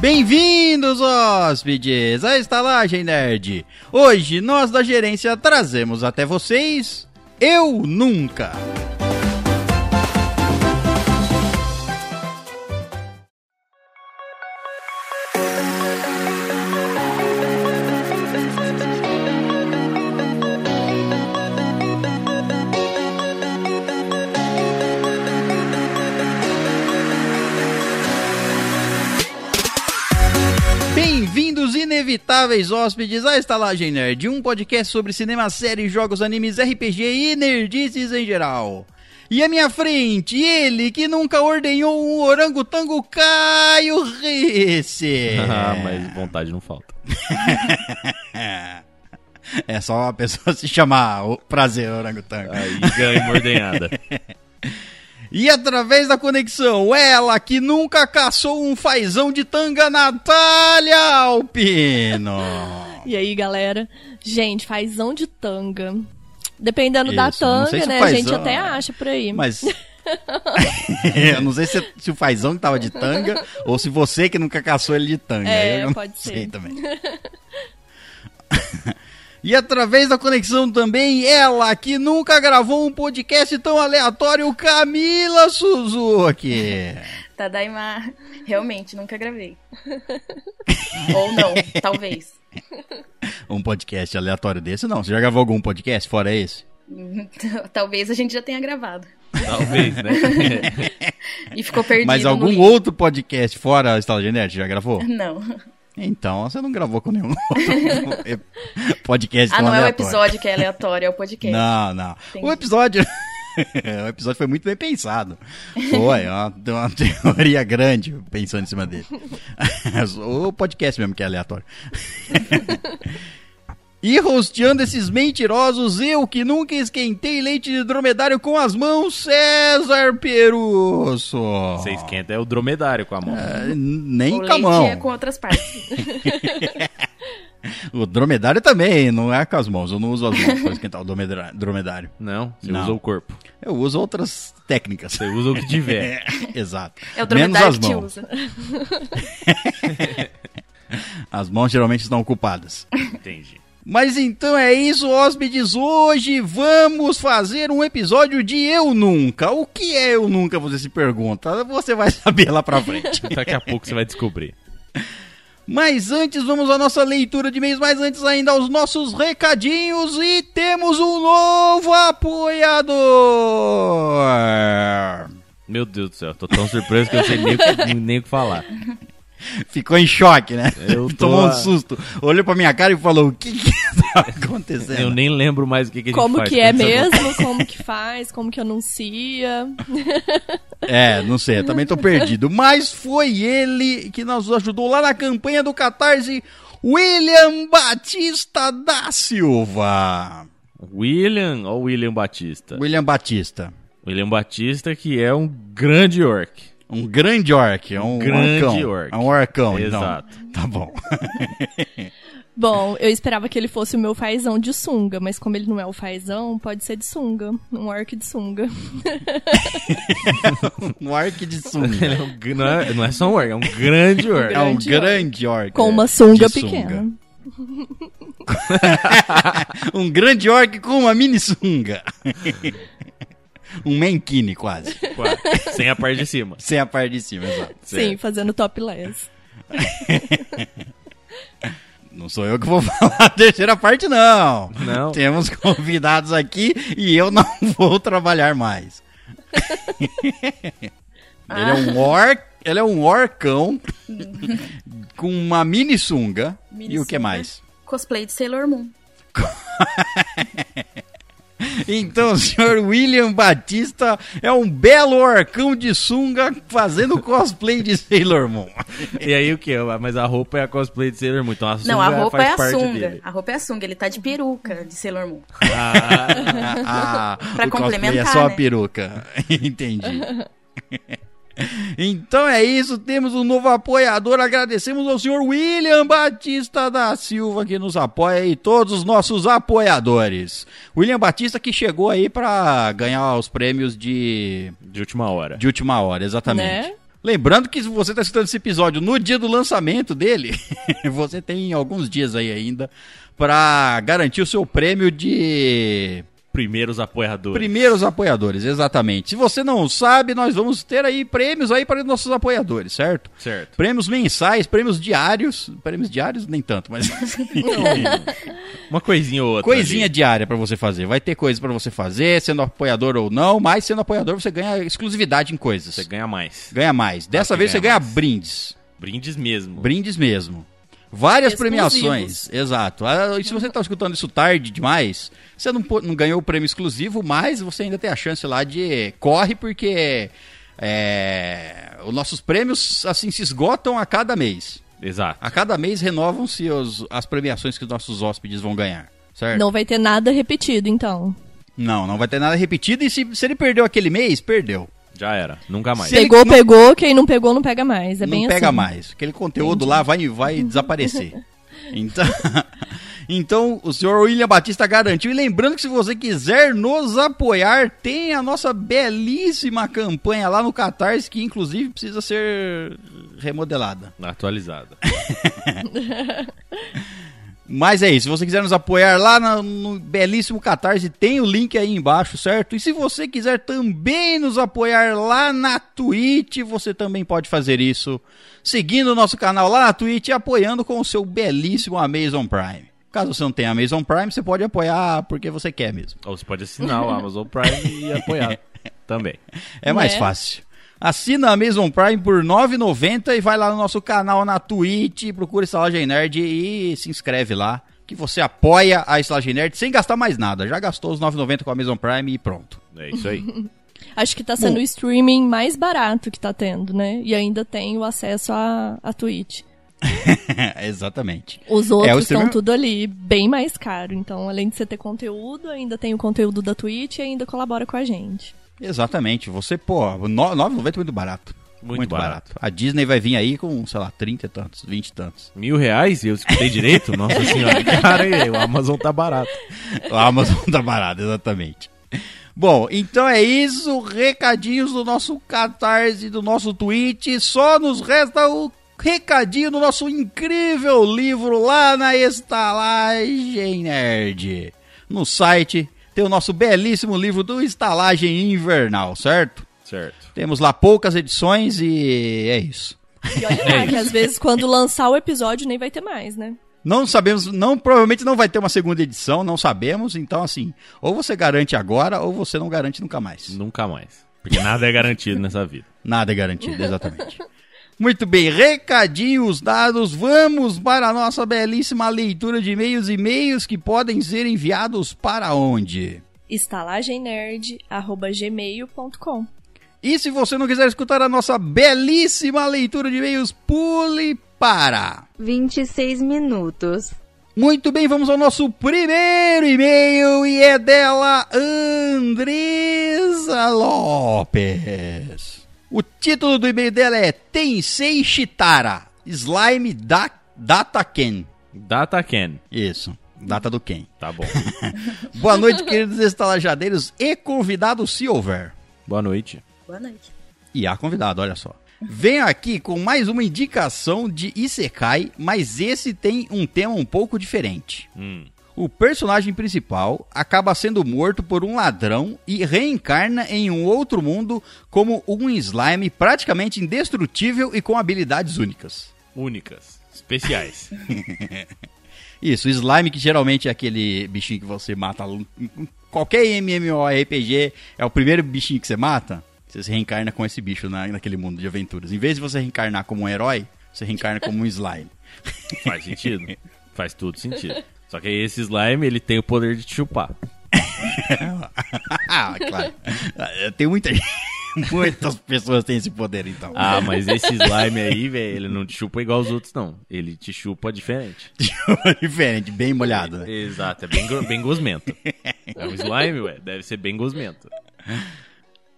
Bem-vindos, hóspedes, à Estalagem Nerd. Hoje, nós da gerência trazemos até vocês Eu Nunca. Inevitáveis hóspedes, à Estalagem Nerd, um podcast sobre cinema, séries, jogos, animes, RPG e nerdices em geral. E à minha frente, ele que nunca ordenhou um orangotango, Caio Risse. Ah, mas vontade não falta. É só a pessoa se chamar o prazer orangotango. Aí ganha uma ordenhada. E através da conexão, ela que nunca caçou um fazão de tanga, Natália Alpino. E aí, galera? Gente, fazão de tanga. Dependendo da Isso, sei tanga, se né? fazão- A gente até acha por aí. Mas. eu não sei se, se o fazão que tava de tanga ou se você que nunca caçou ele de tanga. É, eu não pode sei ser. também. E através da conexão também, ela que nunca gravou um podcast tão aleatório, Camila Suzuki. Tadaima, realmente, nunca gravei. Ou não, talvez. Um podcast aleatório desse, não. Você já gravou algum podcast fora esse? Talvez a gente já tenha gravado. Talvez, né? E ficou perdido. Mas algum outro podcast fora a Estala Nerd já gravou? Não. Então você não gravou com nenhum outro podcast Ah, não é o episódio que é aleatório, é o podcast. Não, não. Entendi. O episódio. o episódio foi muito bem pensado. Foi, é uma, tem uma teoria grande pensando em cima dele. o podcast mesmo que é aleatório. E rosteando esses mentirosos, eu que nunca esquentei leite de dromedário com as mãos, César Perusso. Você esquenta é o dromedário com a mão. É, nem o com a mão. é com outras partes. O dromedário também, não é com as mãos. Eu não uso as mãos para esquentar o dromedário. Não, você Não. usa o corpo. Eu uso outras técnicas. Você usa o que tiver. É, exato. É o Menos dromedário as que te mãos. usa. As mãos geralmente estão ocupadas. Entendi. Mas então é isso, hóspedes. Hoje vamos fazer um episódio de Eu Nunca. O que é Eu Nunca, você se pergunta. Você vai saber lá pra frente. Daqui a pouco você vai descobrir. Mas antes, vamos à nossa leitura de mês. Mas antes ainda, aos nossos recadinhos. E temos um novo apoiador. Meu Deus do céu, tô tão surpreso que eu sei nem nem o que falar. Ficou em choque, né? Eu tô Tomou um susto. Olhou pra minha cara e falou: O que que tá acontecendo? Eu nem lembro mais o que, que a gente Como faz. que é mesmo? Como que faz? Como que anuncia? É, não sei, eu também tô perdido. Mas foi ele que nos ajudou lá na campanha do Catarse, William Batista da Silva. William ou William Batista? William Batista. William Batista, que é um grande orc. Um grande orc, é um Grande orcão. orc. É um orcão, então. Exato. Tá bom. Bom, eu esperava que ele fosse o meu fazão de sunga, mas como ele não é o fazão, pode ser de sunga. Um orc de sunga. um orc de Ele sunga. é um não, é, não é só um orc, é um grande orc. É um grande orc. grande orc. Com é, uma sunga de pequena. um grande orc com uma mini sunga. Um mankini quase. Quase. Sem a parte de cima. Sem a parte de cima, exato. Sim, fazendo topless. Não sou eu que vou falar a terceira parte, não. Não. Temos convidados aqui e eu não vou trabalhar mais. ele é um orc, ele é um orcão com uma mini sunga. Mini e o que sunga. mais? Cosplay de Sailor Moon. Então, o senhor William Batista é um belo orcão de sunga fazendo cosplay de Sailor Moon. E aí o que? Mas a roupa é a cosplay de Sailor Moon. Então a sunga Não, a roupa faz é a parte sunga. dele. A roupa é a sunga. Ele tá de peruca de Sailor Moon. Ah, Ah, Pra o cosplay é complementar, só a né? peruca. Entendi. Então é isso, temos um novo apoiador. Agradecemos ao senhor William Batista da Silva que nos apoia e todos os nossos apoiadores. William Batista que chegou aí pra ganhar os prêmios de, de última hora. de última hora, exatamente. Né? Lembrando que se você está escutando esse episódio no dia do lançamento dele, você tem alguns dias aí ainda para garantir o seu prêmio de Primeiros apoiadores. primeiros apoiadores, exatamente. Se você não sabe, nós vamos ter aí prêmios aí para os nossos apoiadores, certo? Certo. Prêmios mensais, prêmios diários, prêmios diários nem tanto, mas Uma coisinha ou outra. coisinha ali. diária para você fazer. Vai ter coisa para você fazer, sendo apoiador ou não, mas sendo apoiador você ganha exclusividade em coisas. Você ganha mais. Ganha mais. Dessa vez você ganha ganha mais. brindes. Brindes mesmo. Brindes mesmo. Várias Exclusivos. premiações, exato. Ah, e se você tá escutando isso tarde demais, você não, não ganhou o prêmio exclusivo, mas você ainda tem a chance lá de corre, porque é, os nossos prêmios assim se esgotam a cada mês. Exato. A cada mês renovam-se as premiações que os nossos hóspedes vão ganhar, certo? Não vai ter nada repetido, então. Não, não vai ter nada repetido e se, se ele perdeu aquele mês, perdeu. Já era. Nunca mais. Se Pegou, não- pegou, quem não pegou, não pega mais. É não bem pega assim. mais. Aquele conteúdo lá vai, vai desaparecer. Então, então, o senhor William Batista garantiu. E lembrando que se você quiser nos apoiar, tem a nossa belíssima campanha lá no Catarse, que inclusive precisa ser remodelada. Atualizada. Mas é isso, se você quiser nos apoiar lá no, no belíssimo Catarse, tem o link aí embaixo, certo? E se você quiser também nos apoiar lá na Twitch, você também pode fazer isso, seguindo o nosso canal lá na Twitch e apoiando com o seu belíssimo Amazon Prime. Caso você não tenha Amazon Prime, você pode apoiar porque você quer mesmo. Ou você pode assinar o Amazon Prime e apoiar também. É mais Né? fácil. Assina a Amazon Prime por R$ 9,90 e vai lá no nosso canal na Twitch, procura Estalagem Nerd e se inscreve lá, que você apoia a Estalagem Nerd sem gastar mais nada. Já gastou os R$ 9,90 com a Amazon Prime e pronto. É isso aí. Acho que tá sendo Bom. o streaming mais barato que tá tendo, né? E ainda tem o acesso à, à Twitch. Exatamente. Os É, outros streaming- estão tudo ali bem mais caro. Então, além de você ter conteúdo, ainda tem o conteúdo da Twitch e ainda colabora com a gente. Exatamente. Você, pô, R$ 9,90 é muito barato. Muito barato. A Disney vai vir aí com, sei lá, 30 e tantos, 20 e tantos. Mil reais? Eu escutei direito? Nossa senhora. Cara, o Amazon tá barato. A Amazon tá barato, exatamente. Bom, então é isso. Recadinhos do nosso Catarse, do nosso Twitch. Só nos resta o recadinho do nosso incrível livro lá na Estalagem Nerd. No site tem o nosso belíssimo livro do Estalagem Invernal, certo? Certo. Temos lá poucas edições e é isso. E olha lá, que às vezes quando lançar o episódio nem vai ter mais, né? Não sabemos, não provavelmente não vai ter uma segunda edição, não sabemos. Então assim, ou você garante agora ou você não garante nunca mais. Nunca mais. Porque nada é garantido nessa vida. Nada é garantido, exatamente. Muito bem, recadinhos dados, vamos para a nossa belíssima leitura de e-mails e e-mails que podem ser enviados para onde? estalagemnerd.gmail.com E se você não quiser escutar a nossa belíssima leitura de e-mails, pule para. 26 minutos. Muito bem, vamos ao nosso primeiro e-mail e é dela Andresa Lopes. O título do e-mail dela é Tensei Shitara, Slime da Data Ken. Data Ken. Isso, data do Ken. Tá bom. Boa noite, queridos estalajadeiros e convidado Silver. Boa noite. Boa noite. E a convidado, olha só. Venho aqui com mais uma indicação de Isekai, mas esse tem um tema um pouco diferente. Hum. O personagem principal acaba sendo morto por um ladrão e reencarna em um outro mundo como um slime praticamente indestrutível e com habilidades únicas. Únicas. Especiais. Isso, slime que geralmente é aquele bichinho que você mata. Qualquer MMORPG é o primeiro bichinho que você mata. Você se reencarna com esse bicho na, naquele mundo de aventuras. Em vez de você reencarnar como um herói, você reencarna como um slime. Faz sentido. Faz tudo sentido. Só que esse slime, ele tem o poder de te chupar. ah, claro. Tem muita Muitas pessoas têm esse poder, então. Ah, mas esse slime aí, velho, ele não te chupa igual os outros, não. Ele te chupa diferente. Diferente, bem molhado, né? Exato, é bem, bem gosmento. É um slime, ué, deve ser bem gosmento.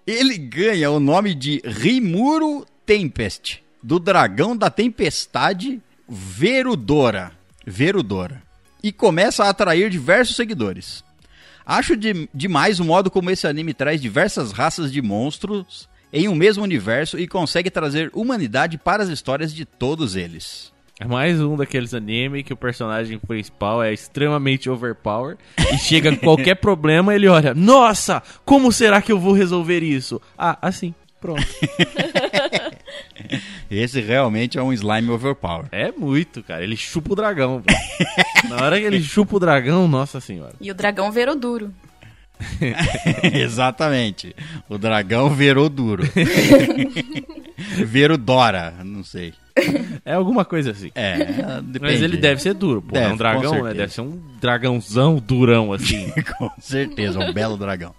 Ele ganha o nome de Rimuro Tempest, do dragão da tempestade Verudora. Verudora. E começa a atrair diversos seguidores. Acho de- demais o modo como esse anime traz diversas raças de monstros em um mesmo universo e consegue trazer humanidade para as histórias de todos eles. É mais um daqueles anime que o personagem principal é extremamente overpower e chega qualquer problema ele olha, nossa, como será que eu vou resolver isso? Ah, assim, pronto. Esse realmente é um slime overpower. É muito, cara. Ele chupa o dragão. pô. Na hora que ele chupa o dragão, nossa senhora. E o dragão virou duro. Exatamente. O dragão virou duro. Virou Dora, não sei. É alguma coisa assim. É, depende. Mas ele deve ser duro, pô. Deve, é um dragão, né? Deve ser um dragãozão durão, assim. Com certeza, um belo dragão.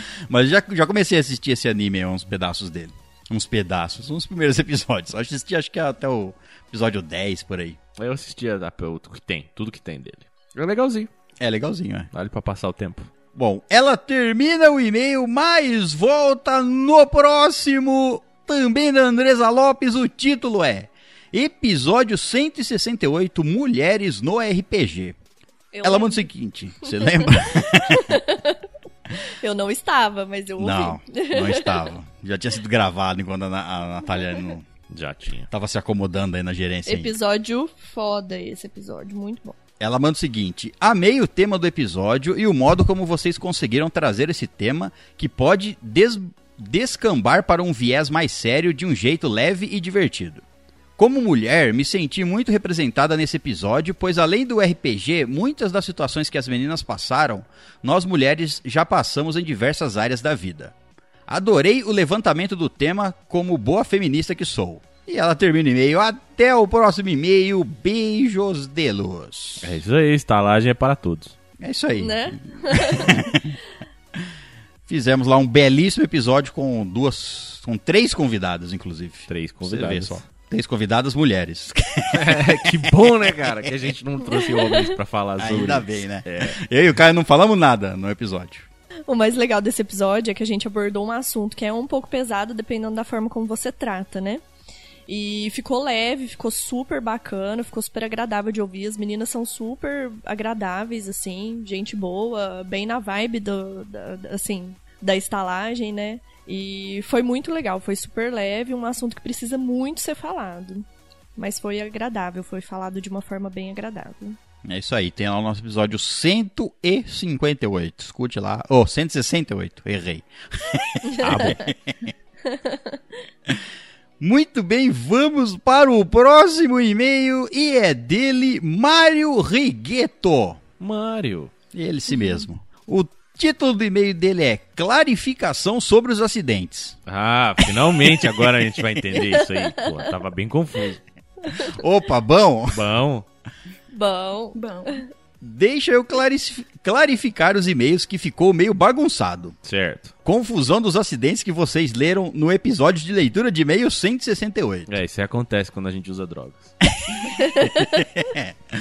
Mas já, já comecei a assistir esse anime, uns pedaços dele. Uns pedaços, uns primeiros episódios. Eu assisti acho que até o episódio 10 por aí. Eu assistia da o que tem, tudo que tem dele. É legalzinho. É legalzinho, é. Vale pra passar o tempo. Bom, ela termina o e-mail, mas volta no próximo. Também da Andresa Lopes, o título é Episódio 168 Mulheres no RPG. Eu, Ela manda o seguinte, você lembra? eu não estava, mas eu ouvi. Não, não estava. Já tinha sido gravado enquanto a, Na- a Natália não Já tinha. estava se acomodando aí na gerência. ainda. Episódio foda esse episódio, muito bom. Ela manda o seguinte: Amei o tema do episódio e o modo como vocês conseguiram trazer esse tema que pode des- descambar para um viés mais sério de um jeito leve e divertido. Como mulher, me senti muito representada nesse episódio, pois além do RPG, muitas das situações que as meninas passaram, nós mulheres já passamos em diversas áreas da vida. Adorei o levantamento do tema como boa feminista que sou. E ela termina o e-mail. Até o próximo e-mail. Beijos de luz. É isso aí, estalagem é para todos. É isso aí. Né? Fizemos lá um belíssimo episódio com duas. com três convidadas, inclusive. Três Pra Você vê só. Três convidadas mulheres. É, que bom, né, cara? Que a gente não trouxe homens pra falar sobre Ainda isso. bem, né? É. Eu e o Caio não falamos nada no episódio. O mais legal desse episódio é que a gente abordou um assunto que é um pouco pesado, dependendo da forma como você trata, né? E ficou leve, ficou super bacana, ficou super agradável de ouvir. As meninas são super agradáveis, assim, gente boa, bem na vibe do, da- assim, da estalagem, né? E foi muito legal, foi super leve, um assunto que precisa muito ser falado. Mas foi agradável, foi falado de uma forma bem agradável. É isso aí. Tem lá o nosso episódio 158. Escute lá. Oh, 168. Errei. Ah, bom. Muito bem, vamos para o próximo e-mail e é dele, Mário Rigueto. Mário. Ele si mesmo. O título do e-mail dele é Clarificação sobre os acidentes. Ah, finalmente agora a gente vai entender isso aí. Pô, tava bem confuso. Opa, bom, Bom, Bom, Bom, deixa eu clarificar os e-mails que ficou meio bagunçado. certo. Confusão dos acidentes que vocês leram no episódio de leitura de e-mail 168. É, isso aí acontece quando a gente usa drogas.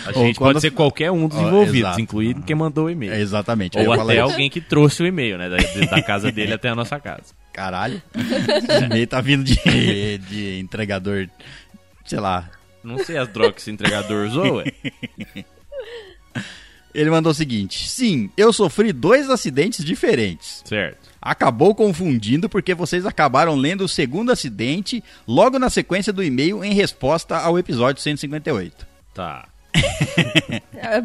A gente quando- pode ser qualquer um dos envolvidos, exato. incluindo quem mandou o e-mail. É, exatamente. Ou até alguém que trouxe o e-mail, né? Da, da casa dele até a nossa casa. Caralho. Esse e-mail tá vindo de, de entregador, sei lá. Não sei as drogas que esse entregador usou, ué. Ele mandou o seguinte: Sim, eu sofri dois acidentes diferentes. Certo. Acabou confundindo porque vocês acabaram lendo o segundo acidente logo na sequência do e-mail em resposta ao episódio 158. Tá. É,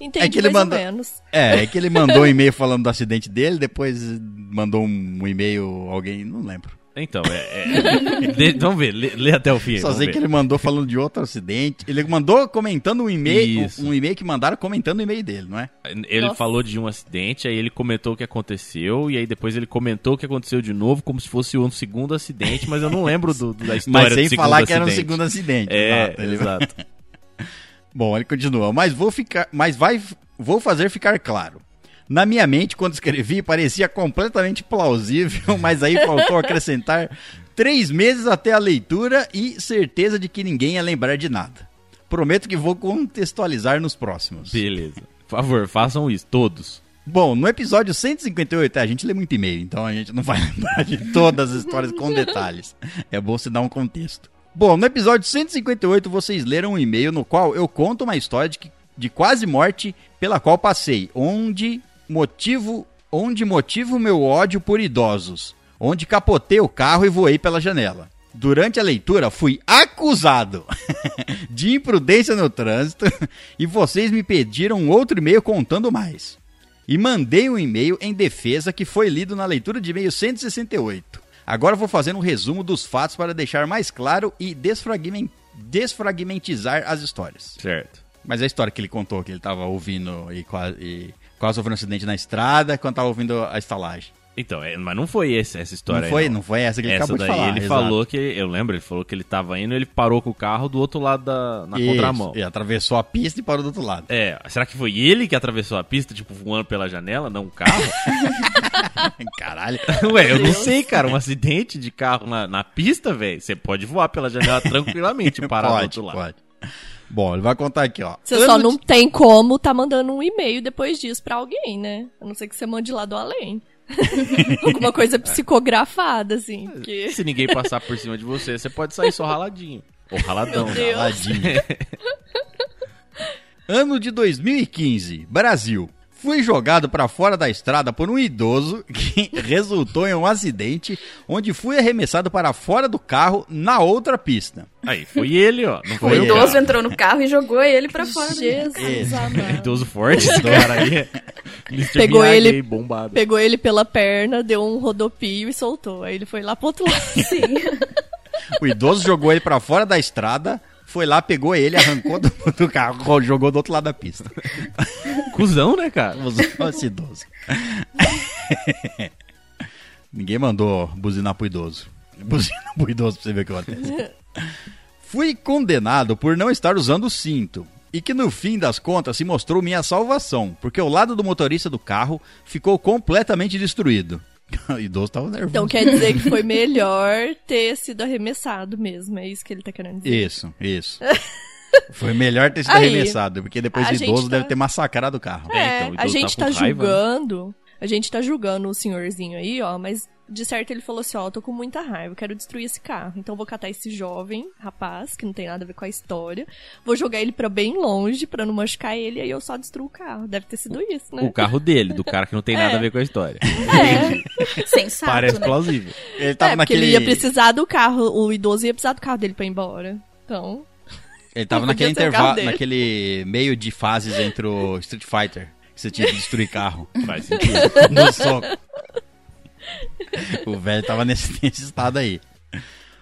Entendi É que ele mais manda- ou menos. É, é que ele mandou um e-mail falando do acidente dele, depois mandou um e-mail, alguém, não lembro. Então, é. é- de- vamos ver, lê, lê até o fim. aí, Só sei ver. que ele mandou falando de outro acidente. Ele mandou comentando um e-mail, Isso. um e-mail que mandaram comentando o e-mail dele, não é? Ele Nossa. falou de um acidente, aí ele comentou o que aconteceu, e aí depois ele comentou o que aconteceu de novo, como se fosse um segundo acidente, mas eu não lembro do, do- da história Mas sem do segundo falar que era um acidente. segundo acidente. É, exato. Ele- exato. Bom, ele continua. Mas vou ficar. Mas vai. Vou fazer ficar claro. Na minha mente, quando escrevi, parecia completamente plausível, mas aí faltou acrescentar três meses até a leitura e certeza de que ninguém ia lembrar de nada. Prometo que vou contextualizar nos próximos. Beleza. Por favor, façam isso, todos. Bom, no episódio 158, é, a gente lê muito e-mail, então a gente não vai lembrar de todas as histórias com detalhes. É bom se dar um contexto. Bom, no episódio 158 vocês leram um e-mail no qual eu conto uma história de, que- de quase morte pela qual passei, onde motivo, onde motivo meu ódio por idosos. onde capotei o carro e voei pela janela. Durante a leitura, fui acusado de imprudência no trânsito e vocês me pediram um outro e-mail contando mais. E mandei um e-mail em defesa que foi lido na leitura de e-mail 168. Agora vou fazer um resumo dos fatos para deixar mais claro e desfragmen- desfragmentizar as histórias. Certo. Mas a história que ele contou, que ele tava ouvindo e quase, e quase sofreu um acidente na estrada quando tava ouvindo a estalagem. Então, é, mas não foi esse, essa história não aí, foi, não. foi essa que ele Essa acabou daí de falar. ele exato. falou que, eu lembro, ele falou que ele tava indo, ele parou com o carro do outro lado da na Isso, contramão. E atravessou a pista e parou do outro lado. É, será que foi ele que atravessou a pista, tipo, voando pela janela, não o carro? Caralho. Ué, eu não sei, cara, um acidente de carro na, na pista, velho, você pode voar pela janela tranquilamente e parar do pode, outro lado. pode. Bom, ele vai contar aqui, ó. Você só não tem como tá mandando um e-mail depois disso pra alguém, né? A não ser que você mande lá do além. Alguma coisa psicografada, assim. Porque... Se ninguém passar por cima de você, você pode sair só raladinho. Ou raladão. Raladinho. ano de 2015, Brasil. Fui jogado para fora da estrada por um idoso que resultou em um acidente onde fui arremessado para fora do carro na outra pista. Aí, foi ele, ó. Não Foi O o ele. idoso cara. entrou no carro e jogou ele pra fora. Jesus amado. Idoso forte esse cara aí. é. Pegou ele- aí, bombado. Pegou ele pela perna, deu um rodopio e soltou. Aí ele foi lá pro outro lado. Sim. O idoso jogou ele para fora da estrada, foi lá, pegou ele, arrancou do, do carro, jogou do outro lado da pista. Cusão, né, cara? Olha esse idoso. Ninguém mandou buzinar pro idoso. Buzina pro idoso pra você ver o que acontece. Fui condenado por não estar usando o cinto. E que no fim das contas se mostrou minha salvação, porque o lado do motorista do carro ficou completamente destruído. O idoso tava nervoso. Então quer dizer que foi melhor ter sido arremessado mesmo. É isso que ele tá querendo dizer. Isso, isso. Foi melhor ter sido Aí, arremessado, porque depois o idoso tá- deve ter massacrado o carro. É, É, então, o a gente tá tá, né? julgando. A gente tá julgando o senhorzinho aí, ó, mas de certo ele falou assim, ó, eu tô com muita raiva, eu quero destruir esse carro. Então eu vou catar esse jovem rapaz, que não tem nada a ver com a história, vou jogar ele pra bem longe pra não machucar ele, aí eu só destruo o carro. Deve ter sido isso, né? O carro dele, do cara que não tem nada É. a ver com a história. É, Sensato, Parece né? plausível. Ele tava é porque naquele. ele ia precisar do carro, o idoso ia precisar do carro dele pra ir embora. Então, Ele tava Não naquele intervalo, naquele meio de fases entre o Street Fighter, que você tinha que destruir carro. Faz sentido. no soco. O velho tava nesse, nesse estado aí.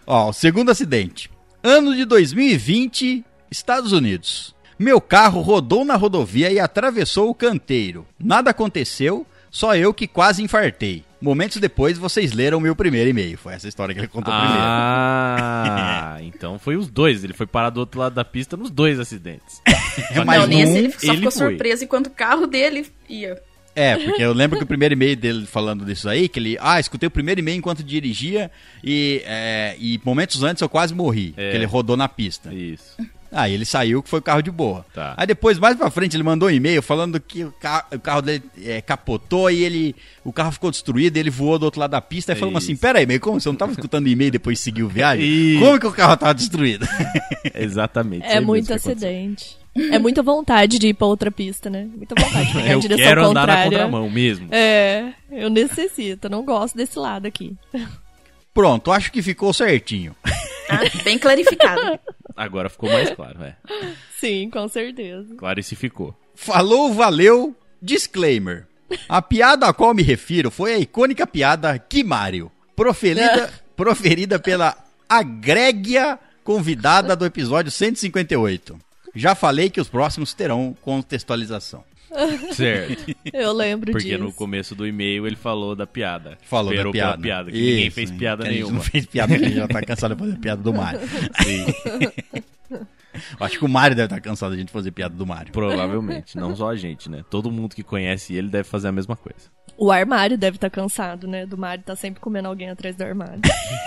Ó, o segundo acidente. Ano de 2020, Estados Unidos. Meu carro rodou na rodovia e atravessou o canteiro. Nada aconteceu, só eu que quase infartei. Momentos depois, vocês leram meu primeiro e-mail. Foi essa história que ele contou primeiro. Ah, então foi os dois. Ele foi parar do outro lado da pista nos dois acidentes. Que Mas não, num, nesse ele só ficou foi. surpreso enquanto o carro dele ia. É, porque eu lembro que o primeiro e-mail dele falando disso aí, que ele, ah, escutei o primeiro e-mail enquanto dirigia e, é, e momentos antes eu quase morri, É. que ele rodou na pista. Isso. Aí ele saiu, que foi o carro de boa. Tá. Aí depois, mais pra frente, ele mandou um e-mail falando que o, ca- o carro dele é, capotou e ele, o carro ficou destruído e ele voou do outro lado da pista. Aí falou assim, Isso. pera aí, meio como você não tava escutando e-mail e depois seguiu viagem? Isso. Como que o carro tava destruído? Exatamente. é aí muito acidente. É muita vontade de ir pra outra pista, né? Muita vontade de pegar a Eu direção quero andar na contramão mesmo. É, eu necessito, eu não gosto desse lado aqui. Pronto, acho que ficou certinho. Ah, bem clarificado. Agora ficou mais claro, é. Sim, com certeza. Clarificou. Falou, valeu, disclaimer. A piada a qual me refiro foi a icônica piada Kimário, proferida, proferida pela agrégia convidada do episódio 158. Já falei que os próximos terão contextualização. Certo. Eu lembro Porque disso. no começo do e-mail ele falou da piada. Falou Esperou da piada. pela piada, que ninguém Isso, fez piada que a gente nenhuma. não fez piada, porque a gente já tá cansado de fazer piada do Mario. Sim, Acho que o Mario deve estar cansado de a gente fazer piada do Mario. provavelmente. Não só a gente, né? Todo mundo que conhece ele deve fazer a mesma coisa. O armário deve estar cansado, né? Do Mario tá sempre comendo alguém atrás do armário.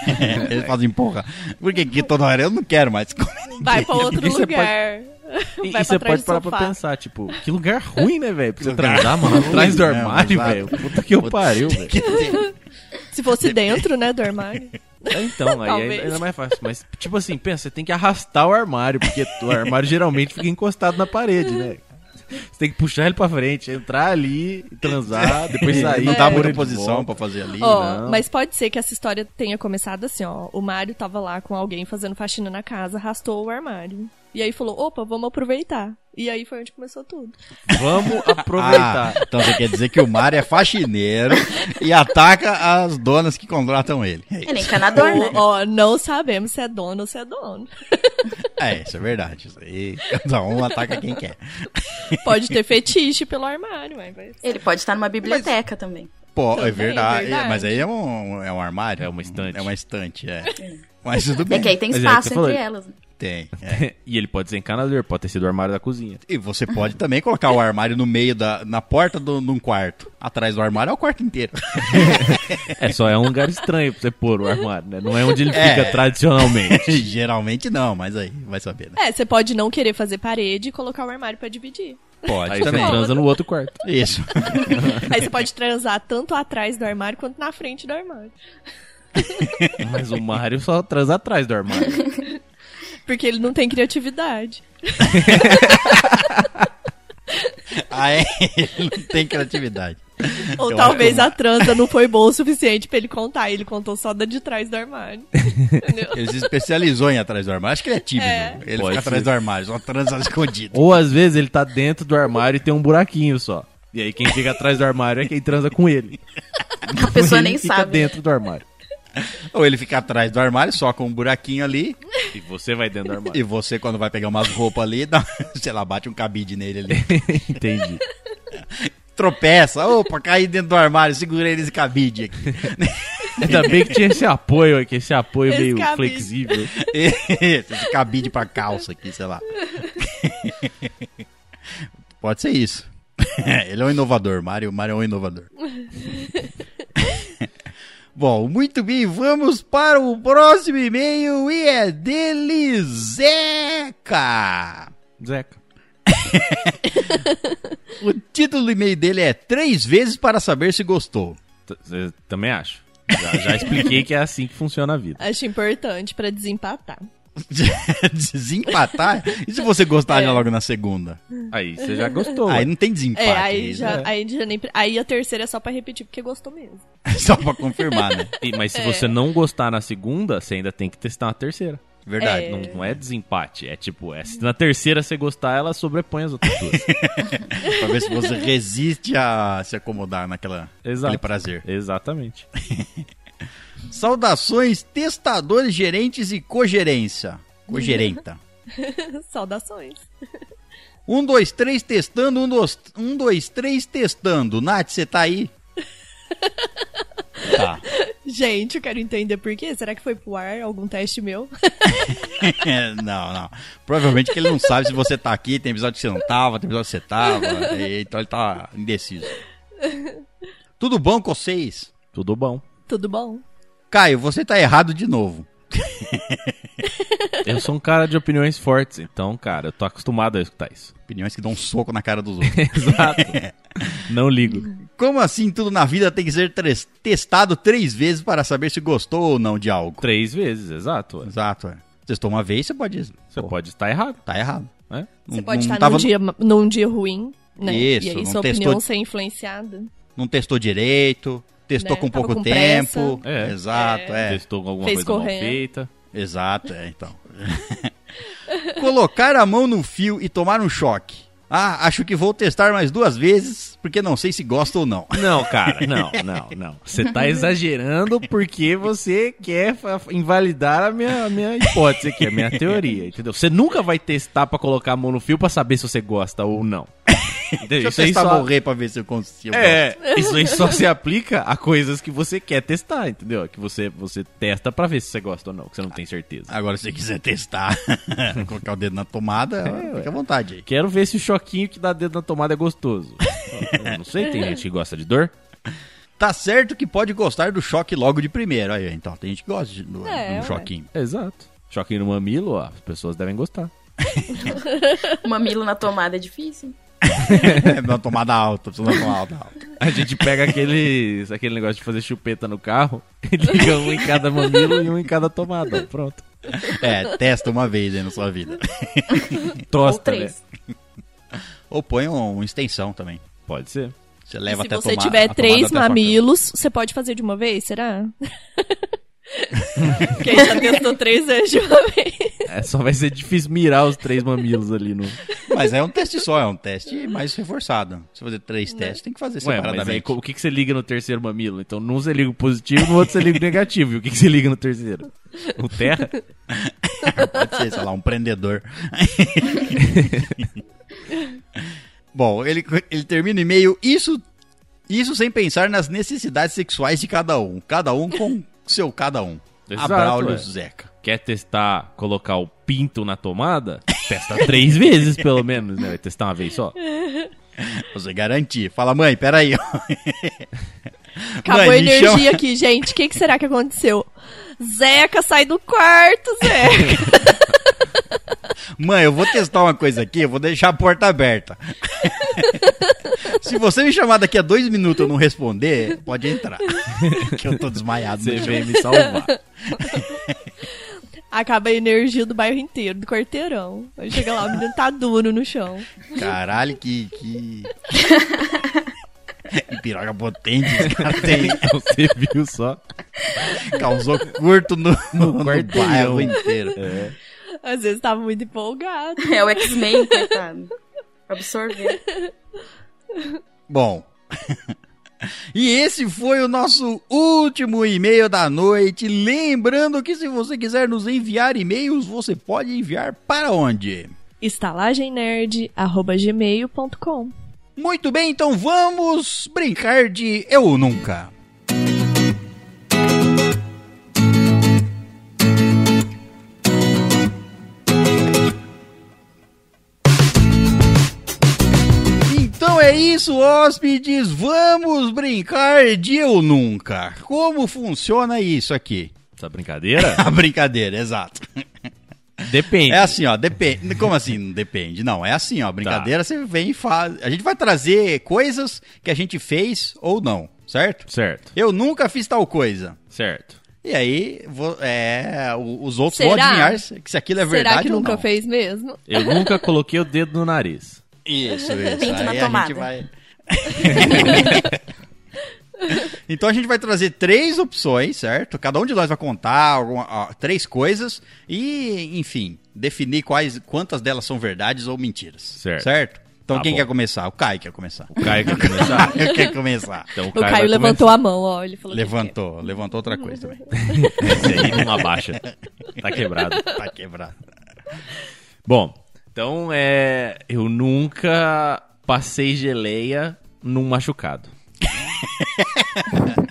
É, eles fazem, porra, porque aqui toda hora eu não quero mais comer. Vai pra outro Porque você lugar. E, e você pode parar pra pensar, tipo, que lugar ruim, né, velho? Pra você transar, mano, atrás do não, armário, velho. Puta que eu pariu, velho. Se fosse dentro, né, do armário. Então, aí Talvez. ainda, ainda mais fácil. Mas, tipo assim, pensa, você tem que arrastar o armário, porque o armário geralmente fica encostado na parede, né? Você tem que puxar ele pra frente, entrar ali, transar, depois sair. não dá pôr muita posição pra fazer ali. Não. mas pode ser que essa história tenha começado assim, ó. O Mário tava lá com alguém fazendo faxina na casa, arrastou o armário. E aí falou, opa, vamos aproveitar. E aí foi onde começou tudo. Vamos aproveitar. Ah, então você quer dizer que o Mário é faxineiro e ataca as donas que contratam ele. É Ele é encanador, né? Ó, não sabemos se é dono ou se é dono. É, isso é verdade. Isso aí, cada um ataca quem quer. Pode ter fetiche pelo armário, mas vai. Ele pode estar numa biblioteca também. Pô, é verdade. é verdade. Mas aí é um, é um armário. É uma estante. É uma estante, é. Mas tudo bem. É que aí tem é espaço entre falou. elas. né? Tem. é. e ele pode ser encanador, pode ter sido o armário da cozinha. E você pode também colocar o armário no meio da. na porta do, de um quarto. Atrás do armário é o quarto inteiro. É, só é um lugar estranho pra você pôr o armário, né? Não é onde ele É. fica tradicionalmente. Geralmente não, mas aí, vai saber, né? É, você pode não querer fazer parede e colocar o armário pra dividir. Pode Aí você também. transa no outro quarto. Isso. Aí você pode transar tanto atrás do armário quanto na frente do armário. Mas o Mário só transa atrás do armário. Porque ele não tem criatividade. Ah, é? Ele não tem criatividade. Ou Eu talvez a transa não foi boa o suficiente pra ele contar. Ele contou só da de trás do armário. Entendeu? Ele se especializou em atrás do armário. Acho que ele é tímido. É. Ele Pode fica atrás ser. do armário, só transa escondido. Ou às vezes ele tá dentro do armário e tem um buraquinho só. E aí quem fica atrás do armário é quem transa com ele. A pessoa ele nem fica sabe. dentro do armário. Ou ele fica atrás do armário, só com um buraquinho ali. E você vai dentro do E armário. você, quando vai pegar umas roupas ali, dá, sei lá, bate um cabide nele ali. Entendi. Tropeça. Opa, caí dentro do armário, segurei nesse cabide aqui. Ainda bem que tinha esse apoio aqui, esse apoio Esse meio cabide. flexível. Esse cabide pra calça aqui, sei lá. Pode ser isso. Ele é um inovador, Mário. Mário é um inovador. Bom, muito bem, vamos para o próximo e-mail e é dele, Zeca. Zeca. O título do e-mail dele é Três vezes para saber se gostou. Eu Também acho. Já, já expliquei que é assim que funciona a vida. Acho importante pra desempatar. Desempatar? E se você gostar É. já logo na segunda? Aí você já gostou. Aí não tem desempate. É, aí aí já, é aí já nem. Aí a terceira é só pra repetir, porque gostou mesmo. Só pra confirmar, né? E- Mas se É. você não gostar na segunda, você ainda tem que testar uma terceira. Verdade. É. Não, não é desempate. É tipo, é, se na terceira você gostar, ela sobrepõe as outras duas. Pra ver se você resiste a se acomodar naquela Exato. prazer. Exatamente. Saudações, testadores, gerentes e cogerência. Cogerenta. Saudações. Um, dois, três, testando. Um, dois, um, dois, três, testando. Nath, você tá aí? Tá. Gente, eu quero entender por quê. Será que foi pro ar algum teste meu? não, não. Provavelmente que ele não sabe se você tá aqui. Tem episódio que você não tava, tem episódio que você tava. Então ele tá indeciso. Tudo bom com vocês? Tudo bom. Tudo bom? Caio, você tá errado de novo. Eu sou um cara de opiniões fortes, então, cara, eu tô acostumado a escutar isso. Opiniões que dão um soco na cara dos outros. Exato. Não ligo. Como assim tudo na vida tem que ser testado três vezes para saber se gostou ou não de algo? Três vezes, exato. ué. Exato, é. Testou uma vez, você pode. Você Pô, pode estar errado. Tá errado. né? Você Não- pode não estar tava- num, dia, num dia ruim, né? Isso, e aí não sua testou- opinião ser influenciada. Não testou direito, testou Né, com pouco com tempo. É. Exato, é. Testou alguma Fez coisa mal correndo. feita. Exato, é, então. Colocar a mão no fio e tomar um choque. Ah, acho que vou testar mais duas vezes, porque não sei se gosta ou não. Não, cara, não, não, não. Você tá exagerando porque você quer invalidar a minha, a minha hipótese aqui, a minha teoria, entendeu? Você nunca vai testar pra colocar a mão no fio pra saber se você gosta ou não. Deixa eu Isso aí testar só- morrer pra ver se eu consigo. É, isso aí só se aplica a coisas que você quer testar, entendeu? Que você, você testa pra ver se você gosta ou não, que você não tem certeza. Agora, se você quiser testar, colocar o dedo na tomada, fica à vontade aí. Quero ver se o choquinho que dá dedo na tomada é gostoso. Eu não sei, tem gente que gosta de dor. Tá certo que pode gostar do choque logo de primeiro. Aí, então, tem gente que gosta de- do, É, do choquinho. Exato. Choquinho no mamilo, ó, as pessoas devem gostar. O mamilo na tomada é difícil. Uma tomada alta, precisa tomada alta. A gente pega aquele, aquele negócio de fazer chupeta no carro e liga um em cada mamilo e um em cada tomada. Pronto. É, testa uma vez aí na sua vida. Ou Tosta, né? três. Ou põe um, uma extensão também. Pode ser. Você E leva se até você tomar- tiver tomada três mamilos, você pode fazer de uma vez, será? Aí já testou três vezes de uma vez. É, só vai ser difícil mirar os três mamilos ali no. Mas é um teste só, é um teste mais reforçado. Se fazer três testes, tem que fazer Ué, mas aí separadamente. co- o que, que você liga no terceiro mamilo? Então, num você liga o positivo, no outro você liga o negativo. E o que, que você liga no terceiro? O terra? Pode ser, sei lá, um prendedor. Bom, ele, ele termina o e-mail. Isso, isso sem pensar nas necessidades sexuais de cada um. Cada um com seu cada um. Exato, Abraulio é. Zeca. Quer testar, colocar o pinto na tomada? Testa três vezes, pelo menos, né? Vai testar uma vez só. Você garantir. Fala, mãe, peraí. Acabou Mãe, a energia chama- aqui, gente. O que, que será que aconteceu? Zeca, sai do quarto, Zeca. Mãe, eu vou testar uma coisa aqui, eu vou deixar a porta aberta. Se você me chamar daqui a dois minutos e eu não responder, pode entrar. que eu tô desmaiado. Você vem me salvar. Acaba a energia do bairro inteiro, do quarteirão. Aí chega lá, o menino tá duro no chão. Caralho, que. que... que piroca potente esse cara tem. Você viu só? Causou curto no, no, no quarteirão. bairro inteiro. É. Às vezes tava muito empolgado. É o X-Men, coitado. Absorver. Bom. E esse foi o nosso último e-mail da noite. Lembrando que se você quiser nos enviar e-mails, você pode enviar para onde? estalagemnerd.gmail.com Muito bem, então vamos brincar de Eu Nunca. É isso, hóspedes. Vamos brincar de Eu Nunca. Como funciona isso aqui? Essa brincadeira? A brincadeira, exato. Depende. É assim, ó, depende. Como assim? Não depende. Não, é assim, ó. Brincadeira você vem e faz. A gente vai trazer coisas que a gente fez ou não, certo? Certo, Eu nunca fiz tal coisa. certo. E aí, vou- é, os outros Será? vão adivinhar se se aquilo é verdade Será que ou nunca não. fez mesmo? Eu nunca coloquei o dedo no nariz. Isso, isso. Pinto na aí a tomada. gente vai. então a gente vai trazer três opções, certo? Cada um de nós vai contar alguma- ó, três coisas e, enfim, definir quais, quantas delas são verdades ou mentiras. Certo. Então Tá quem bom. quer começar? O Caio quer começar. O Caio quer começar? Eu quero começar. Então O Caio, vai levantou a mão, ó. Ele falou que Levantou, levantou outra coisa também. começar. Esse aí não abaixa. Tá quebrado. Tá quebrado. Bom, então é. Eu nunca passei geleia num machucado.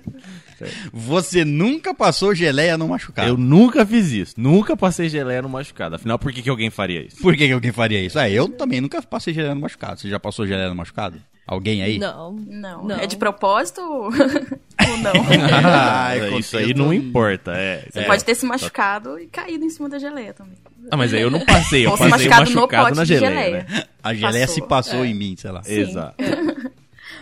Você nunca passou geleia no machucado. Eu nunca fiz isso. Nunca passei geleia no machucado. Afinal, por que, que alguém faria isso? Por que, que alguém faria isso? Ah, eu também nunca passei geleia no machucado. Você já passou geleia no machucado? Alguém aí? Não. Não. Não. É de propósito não? Ah, é isso aí não importa. É. Você É. pode ter se machucado e caído em cima da geleia também. Ah, mas aí eu não passei. Eu Ou passei machucado no machucado pote na de geleia. geleia. Né? A geleia Passou. se passou em mim, sei lá. Exato.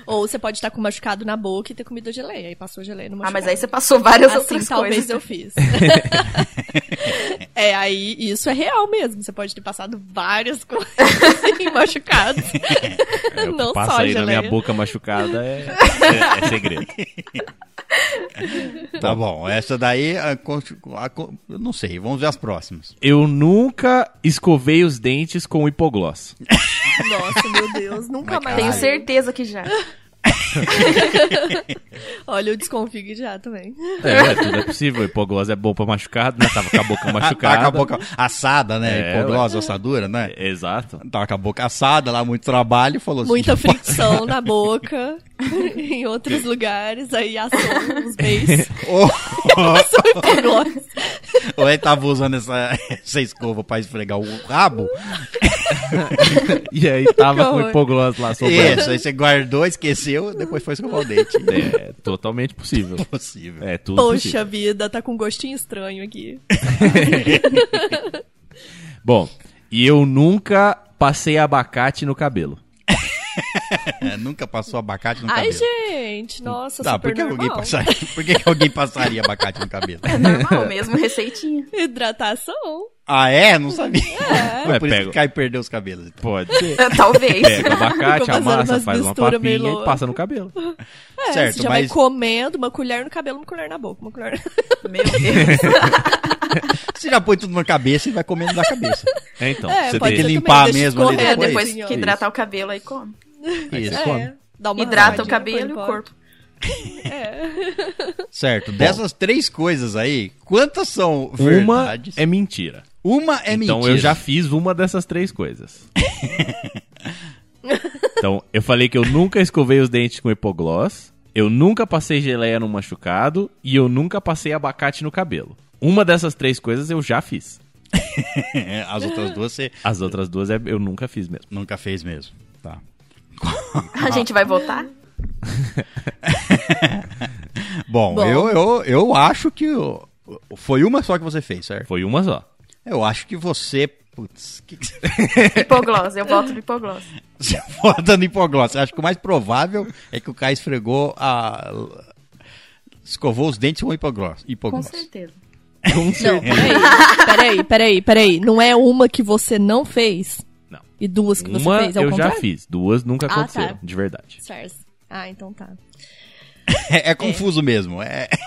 Ou você pode estar com machucado na boca e ter comido a geleia. Aí passou a geleia no Ah, machucado. mas aí você passou várias assim outras talvez coisas. eu fiz. é, aí isso é real mesmo. Você pode ter passado várias coisas em machucados. É, Não passa só a aí na geleia. minha boca machucada é, é, é segredo. Tá bom, essa daí, a a con- eu não sei, vamos ver as próximas. Eu nunca escovei os dentes com hipogloss. Nossa, meu Deus, nunca mais. Tenho certeza que já. Olha, eu desconfio que já também. É, tudo é possível. Hipogloss é bom pra machucado, né? Tava com a boca machucada. Tá com a boca assada, né? É, Hipoglose, assadura, né? Exato. Tava com a boca assada lá, muito trabalho, falou assim. Muita fricção na boca, em outros lugares, aí assou os beijos. Ou, Passou hipoglose. ou ele tava usando essa, essa escova pra esfregar o rabo. E aí tava com horror. hipogloss lá sobrando. Isso, aí você guardou, esqueceu, depois foi escovar o dente. É totalmente possível. Possível. É tudo Poxa possível. vida, tá com um gostinho estranho aqui. Bom, e eu nunca passei abacate no cabelo. Nunca passou abacate no Ai, cabelo. gente, nossa, Tá, super por que, alguém normal. passaria, por que, que alguém passaria abacate no cabelo? É normal mesmo, receitinha. Hidratação. Ah, é? Não sabia. Foi Ué, por isso pega- que cai e perdeu os cabelos. Pode ser. Talvez. Pega o abacate, amassa, faz uma papinha e passa no cabelo. É, Certo, você já mas- vai comendo, uma colher no cabelo, uma colher na boca, uma colher... Meu Deus. Você já põe tudo na cabeça e vai comendo da cabeça. É, então. É, você que tem- também, limpar mesmo ali É, depois assim, ó. que hidratar o cabelo, aí come. Isso. É, dá uma Hidrata o cabelo e o corpo. Certo. Dessas três coisas aí, quantas são Uma verdades? é mentira. Uma é então mentira. eu já fiz uma dessas três coisas. então, eu falei que eu nunca escovei os dentes com hipoglós, eu nunca passei geleia no machucado e eu nunca passei abacate no cabelo. Uma dessas três coisas eu já fiz. As outras duas você As outras duas é- eu nunca fiz mesmo. nunca fez mesmo. Tá. A gente vai votar? Bom, Bom. Eu, eu, eu acho que foi uma só que você fez, certo? Foi uma só. Eu acho que você... Putz, que que você... Hipoglós, eu voto no hipoglós. Você vota no hipoglós. Acho que o mais provável é que o Caio esfregou a... Escovou os dentes com hipoglós. Com hipoglós. certeza. Com Não, certeza. peraí, peraí, peraí, peraí. Não é uma que você não fez? Não. E duas que você Uma fez, é o eu já contrário? fiz, duas nunca Ah, aconteceram, tá. de verdade. Certo. Ah, então tá. É, é confuso mesmo. É...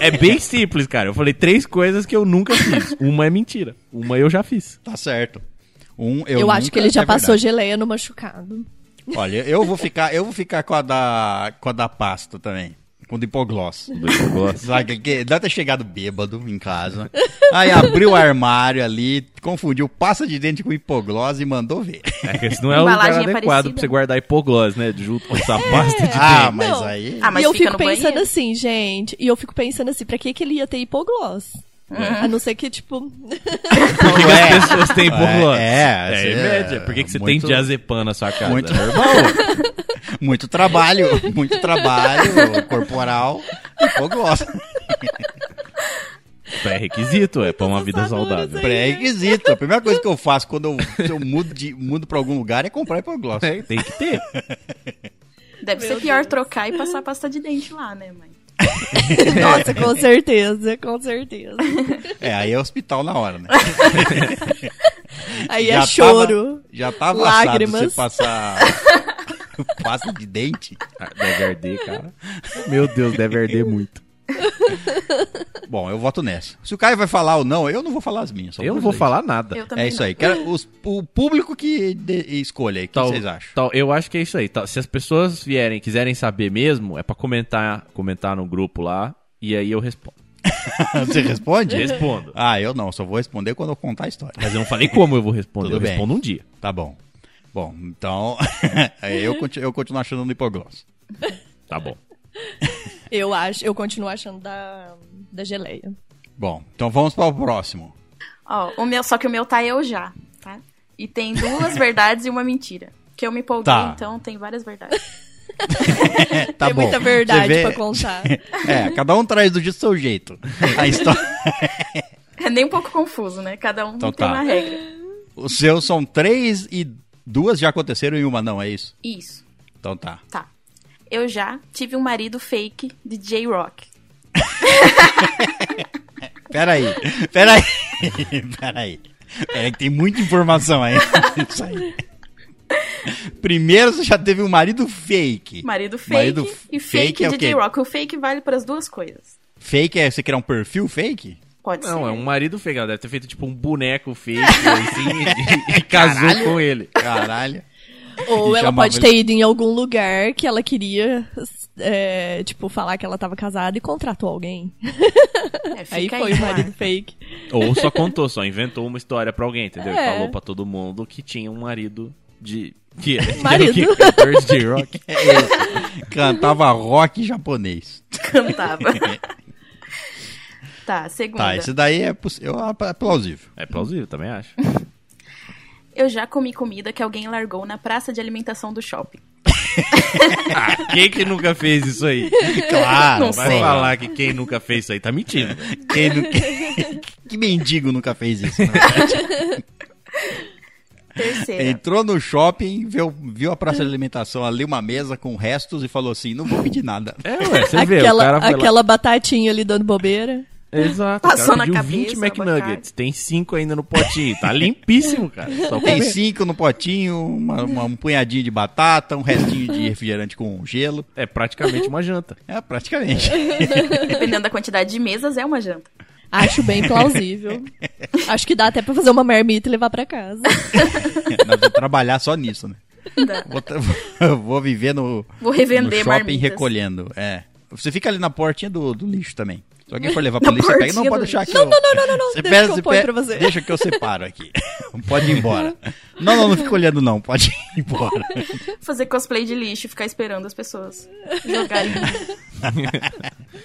É bem simples, cara. Eu falei três coisas que eu nunca fiz. Uma é mentira. Uma eu já fiz. Tá certo. Um, eu Eu, acho que ele já é passou verdade. geleia no machucado. Olha, eu vou ficar, eu vou ficar com a da, com a da pasta também, com o do hipoglós. Do. Sabe que deve ter chegado bêbado em casa. Aí abriu o armário ali, confundiu pasta de dente com hipoglós e mandou ver. É que esse não é o lugar Embalagem adequado parecida. pra você guardar hipoglós, né? Junto com essa pasta de Ah, dente. mas Não. aí. Ah, mas e eu fico pensando banheiro? assim, gente. E eu fico pensando assim, pra que, que ele ia ter hipoglós? A não ser que, tipo. Por que, que É. as pessoas têm hipoglós? É, é, é, em média. Por que, que você muito- tem diazepam na sua casa? Muito É normal. muito trabalho, muito trabalho corporal. Hipoglós. Pré-requisito, é pra uma vida saudável. Pré-requisito. A primeira coisa que eu faço quando eu, eu mudo, de, mudo pra algum lugar é comprar hipoglós. É, tem que ter. Deve ser pior trocar e passar pasta de dente lá, né, mãe? Nossa, com certeza, com certeza. É, aí é hospital na hora, né? Aí Já é tava- choro. Já tava Lágrimas. assado você passar pasta de dente. Ah, Deve arder, cara. Meu Deus, deve arder muito. Bom, eu voto nessa. Se o Caio vai falar ou não, eu não vou falar as minhas. só Eu não vou falar nada. É isso não. aí. Quero os- o público que de- escolha aí. O que vocês acham? tal- eu acho que é isso aí. Tal- se as pessoas vierem, quiserem saber mesmo, é pra comentar, comentar no grupo lá e aí eu respondo. Você responde? Respondo. Ah, eu não. Só vou responder quando eu contar a história. Mas eu não falei como eu vou responder, Tudo eu bem. respondo um dia. Tá bom. Bom, então eu, conti- eu continuo achando no hipoglós. Tá bom. Eu acho, eu continuo achando da, da geleia. Bom, então vamos para o próximo. Ó, o meu, só que o meu tá eu já, tá? E tem duas verdades e uma mentira. Que eu me empolguei, Tá. então tem várias verdades. Tá Tem bom. muita Você verdade vê- pra contar. É, cada um traz do seu jeito. A história. É nem um pouco confuso, né? Cada um Então tem tá. uma regra. Os seus são três e duas já aconteceram e uma não, é isso? Isso, Então tá. tá. Eu já tive um marido fake de J-Rock. Peraí, peraí, peraí. Peraí que tem muita informação aí. Isso aí. Primeiro você já teve um marido fake. Marido fake Marido e fake fake, é de quê? J-Rock. O fake vale para as duas coisas. Fake é você criar um perfil fake? Pode Não, ser. é um marido fake. Ela deve ter feito tipo um boneco fake assim e, e casou com ele. Caralho. Ou E ela pode ele- ter ido em algum lugar que ela queria, é, tipo, falar que ela tava casada e contratou alguém. É, Aí foi aí o marido fake. Ou só contou, só inventou uma história pra alguém, entendeu? E É. falou pra todo mundo que tinha um marido de. Que, Marido. que? Cantor de J-Rock. Cantava rock japonês. Cantava. tá, segunda. Tá, esse daí é, é plausível. É plausível, também acho. Eu já comi comida que alguém largou na praça de alimentação do shopping. Ah, quem que nunca fez isso aí? Claro, Não Vai sei. falar que quem nunca fez isso aí tá mentindo. Quem nu- que mendigo nunca fez isso? né? Terceira. Entrou no shopping, viu, viu a praça de alimentação ali, uma mesa com restos e falou assim: não vou pedir nada. É, ué, você vê, o aquela cara foi lá- aquela batatinha ali dando bobeira. Exato. Passou cara na cabeça, 20 na McNuggets. Tem 5 ainda no potinho. Tá limpíssimo, cara. Só Tem comer. cinco no potinho, uma- uma- um punhadinho de batata, um restinho de refrigerante com gelo. É praticamente uma janta. É, praticamente. Dependendo da quantidade de mesas, é uma janta. Acho bem plausível. Acho que dá até pra fazer uma marmita e levar pra casa. Nós vamos trabalhar só nisso, né? Vou, vou viver no, Vou no revender shopping marmitas. recolhendo. É. Você fica ali na portinha do, do lixo também. Se alguém for levar lixo, você pega. Não, pode deixar aqui. ó. Não, não, não, não, Você deixa pega- que eu você ponho pra você. Deixa que eu separo aqui. Pode ir embora. Não, não, não fica olhando não. Pode ir embora. Fazer cosplay de lixo e ficar esperando as pessoas jogarem.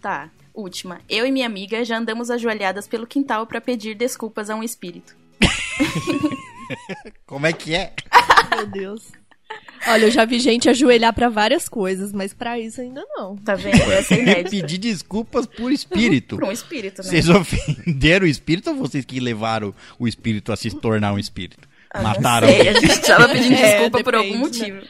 tá, última. Eu e minha amiga já andamos ajoelhadas pelo quintal pra pedir desculpas a um espírito. Como é que é? Meu Deus. Olha, eu já vi gente ajoelhar pra várias coisas, mas pra isso ainda não. Tá vendo? Essa é inédita. Pedir desculpas por espírito. Pra um espírito, né? Vocês ofenderam o espírito ou vocês que levaram o espírito a se tornar um espírito? Ah, não Mataram sei, a gente tava pedindo É, desculpa por depende, algum né?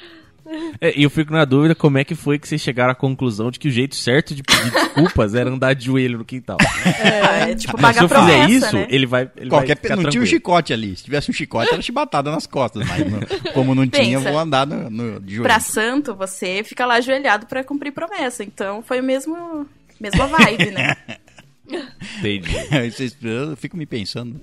É, e eu fico na dúvida como é que foi que vocês chegaram à conclusão de que o jeito certo de pedir desculpas era andar de joelho no quintal. É, tipo, Mas pagar se eu fizer promessa, isso, né? ele vai. Ele Qualquer vai não tinha um tranquilo. chicote ali. Se tivesse um chicote, era chibatada nas costas. Mas não- como não tinha, eu Pensa. vou andar no, no, de joelho. Pra santo, você fica lá ajoelhado pra cumprir promessa. Então, foi o mesmo... Mesma vibe, né? Entendi. Aí vocês- eu fico me pensando.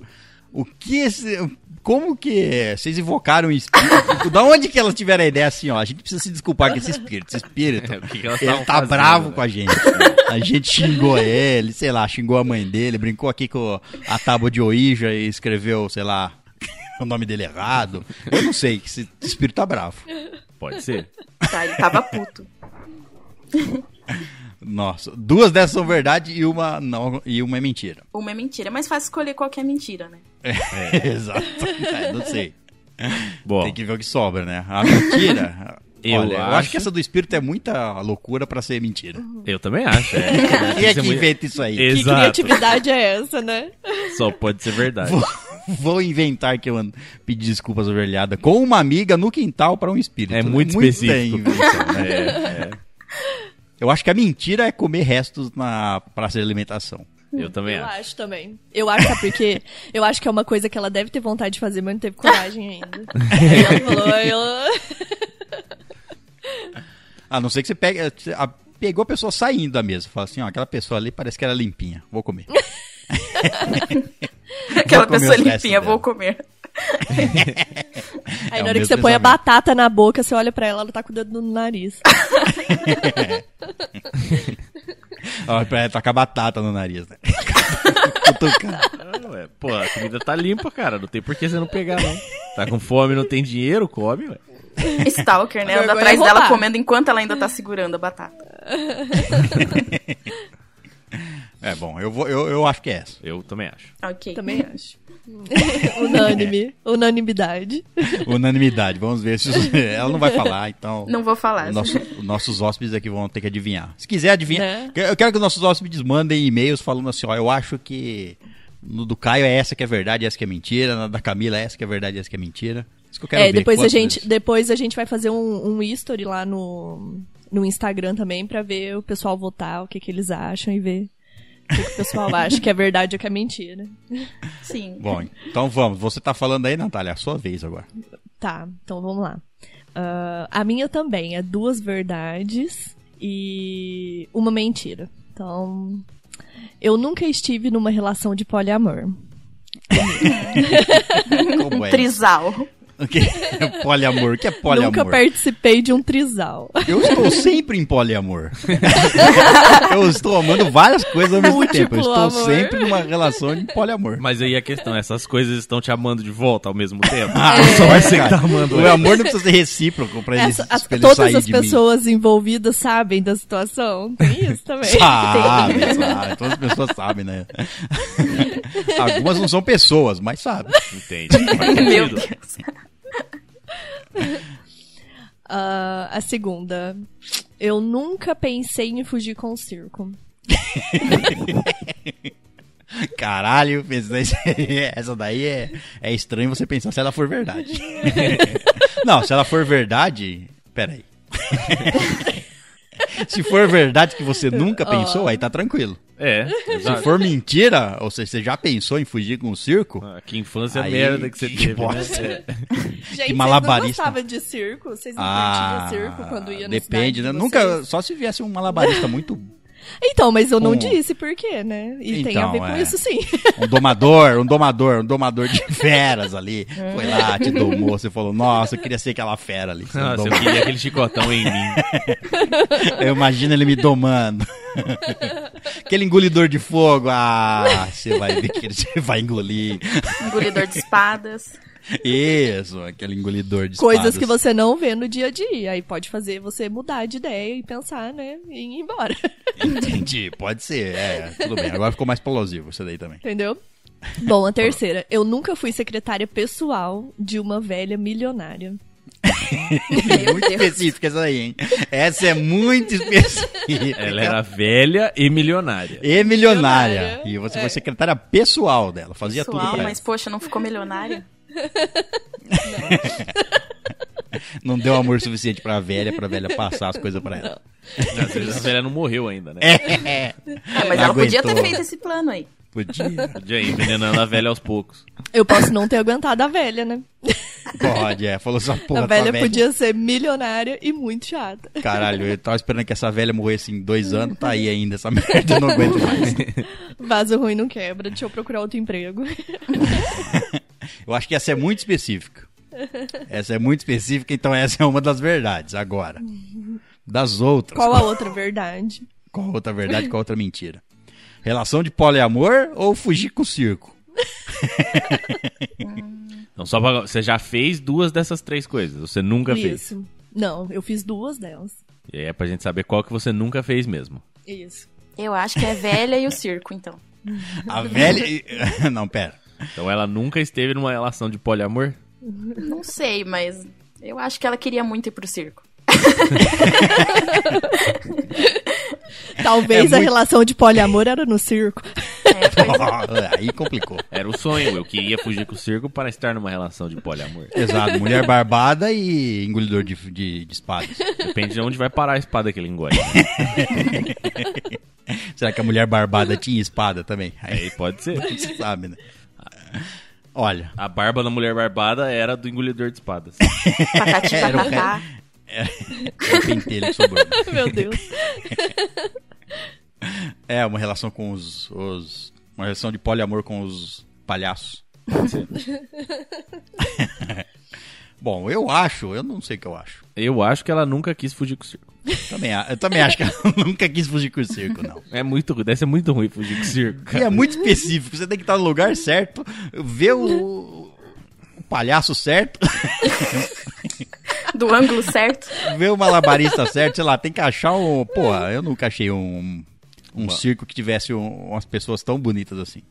O que esse. Como que vocês invocaram o espírito? da onde que elas tiveram a ideia assim, ó? A gente precisa se desculpar com esse espírito. Esse espírito. É, que que Ele tá fazendo, bravo né? com a gente. A gente xingou ele, sei lá, xingou a mãe dele, brincou aqui com a tábua de Ouija e escreveu, sei lá, o nome dele errado. Eu não sei, esse espírito tá bravo. Pode ser. Tá, ele tava puto. Nossa, duas dessas são verdade e uma não e uma é mentira. Uma é mentira. É mais fácil escolher qual que é mentira, né? Exato. É, não sei. Bom, Tem que ver o que sobra, né? A mentira. Eu olha, eu acho acho- que essa do espírito é muita loucura pra ser mentira. eu também acho. É. Quem é Isso que muito- inventa isso aí? Que Exato. criatividade é essa, né? Só pode ser verdade. Vou, vou inventar que eu ando- pedi desculpas ovelhada com uma amiga no quintal pra um espírito. É muito específico. muita invenção, né? É, é. Eu acho que a mentira é comer restos na praça de alimentação. Eu também eu acho. acho. também. Eu acho, sabe por quê? Eu acho que é uma coisa que ela deve ter vontade de fazer, mas não teve coragem ainda. Ela falou, ela... A não ser que você pega, você- a- pegou a pessoa saindo da mesa. Fala assim, ó, aquela pessoa ali parece que era limpinha. Vou comer. Aquela comer pessoa limpinha, vou comer. Aí É na hora que você põe a batata na boca, você olha pra ela, ela tá com o dedo no nariz. Ó, pra tacar batata no nariz, né? Ah. Pô, a comida tá limpa, cara. Não tem por que você não pegar, não. Tá com fome, não tem dinheiro, come, ué. Stalker, né? Anda atrás é dela comendo enquanto ela ainda tá segurando a batata. É bom, eu, vou, eu, eu acho que é essa. Eu também acho. Ok. Também acho. Unânime. Unanimidade. Unanimidade, vamos ver se ela não vai falar, então. Não vou falar. nosso- os nossos hóspedes aqui vão ter que adivinhar. Se quiser adivinhar, Né? eu quero que os nossos hóspedes mandem e-mails falando assim, ó, eu acho que no do Caio é essa que é verdade, essa que é mentira, na da Camila é essa que é verdade, essa que é mentira. Isso que eu quero É, ver. depois a, gente, vezes. depois a gente vai fazer um, um history lá no, no Instagram também pra ver o pessoal votar, o que, que eles acham e ver o que, o pessoal acha que é verdade ou que é mentira. Sim. Bom, então vamos. Você tá falando aí, Natália, é a sua vez agora. Tá, então vamos lá. Ah, a minha também é duas verdades e uma mentira. Então, eu nunca estive numa relação de poliamor. Como é? Trisal. O que é poliamor? O que é poliamor? Nunca participei de um trisal. Eu estou sempre em poliamor. eu estou amando várias coisas ao mesmo Múltiplo tempo. Eu estou amor. sempre numa relação de poliamor. Mas aí a questão, essas coisas estão te amando de volta ao mesmo tempo? Ah, Só vai ser que tá amando O amor não precisa ser recíproco pra ele, Essa- ele todas sair as de mim. pessoas envolvidas sabem da situação. Tem isso também. Sabe, sabe. Todas as pessoas sabem, né? Algumas não são pessoas, mas sabem. Entende? Meu. Deus. Ah, a segunda. Eu nunca pensei em fugir com o circo. Caralho, pensei- essa daí é, é estranho você pensar se ela for verdade. Não, se ela for verdade. Peraí. Se for verdade que você nunca pensou, aí tá tranquilo. É, Se exato. for mentira, ou seja, você já pensou em fugir com o circo, Ah, que infância Aí, merda que você que teve, bosta. né? Gente, vocês malabarista. não gostavam de circo? Vocês não ah, circo quando ia na depende, né? Nunca, vocês? só se viesse um malabarista muito Então, mas eu não Com- disse por quê, né? E tem a Então, ver com é. isso sim. um domador, um domador, um domador de feras ali. Foi lá, te domou, você falou, nossa, eu queria ser aquela fera ali. Você Nossa, eu queria aquele chicotão em mim. Eu imagino ele me domando. Aquele engolidor de fogo, ah, você vai ver que ele você vai engolir. Engolidor de espadas. Isso, aquele engolidor de Coisas espadas. que você não vê no dia a dia. Aí pode fazer você mudar de ideia e pensar, né? E ir embora. Entendi, pode ser, é, tudo bem. Agora ficou mais plausível isso daí também. Entendeu? Bom, a terceira. Eu nunca fui secretária pessoal de uma velha milionária. muito específica essa aí, hein? Essa é muito específica. Ela era velha e milionária. E milionária. Milionária, E você é. foi secretária pessoal dela, fazia tudo Pessoal, pra mas poxa, não ficou milionário? Não deu amor suficiente pra velha, pra velha passar as coisas pra ela. Às vezes a velha não morreu ainda, né? É, Ah, mas Não ela podia ter feito esse plano aí. podia. Podia ir envenenando a velha aos poucos. Eu posso não ter aguentado a velha, né? Pode, é. Falou essa porra a tua velha podia ser milionária e muito chata. Caralho, eu tava esperando que essa velha morresse em dois anos, tá aí ainda essa merda, eu não aguento mais. Vaso ruim não quebra, deixa eu procurar outro emprego. Eu acho que essa é muito específica. Essa é muito específica, então essa é uma das verdades. Agora, das outras. Qual a outra verdade? Qual a outra verdade, qual a outra mentira? Relação de poliamor ou fugir com o circo? Não, só pra... Você já fez duas dessas três coisas. Você nunca fez. Isso. Não, eu fiz duas delas. E aí é pra gente saber qual que você nunca fez mesmo. Isso. Eu acho que é velha e o circo, então. A velha. Não, pera. Então ela nunca esteve numa relação de poliamor? Não sei, mas eu acho que ela queria muito ir pro circo. Talvez É a muito- relação de poliamor era no circo. É, é. Aí complicou. Era o sonho. Eu queria fugir com o circo para estar numa relação de poliamor. Exato, mulher barbada e engolidor de, de, de espadas. Depende de onde vai parar a espada que ele engole. Será que a mulher barbada tinha espada também? Aí Aí pode ser. você sabe, né? Olha, A barba da mulher barbada era do engolidor de espadas. Patati Era o patatá. é o pentelho que sobrou. Meu Deus. É, uma relação com os, os- Uma relação de poliamor com os palhaços. Pode ser. Bom, eu acho, eu não sei o que eu acho. Eu acho que ela nunca quis fugir com o circo. Também, eu também acho que ela nunca quis fugir com o circo, não. É muito ruim, deve ser muito ruim fugir com o circo. E cara. é muito específico, você tem que estar no lugar certo, ver o, o palhaço certo, Do ângulo certo. ver o malabarista certo, sei lá, tem que achar um. Porra, eu nunca achei um, um circo que tivesse um- umas pessoas tão bonitas assim.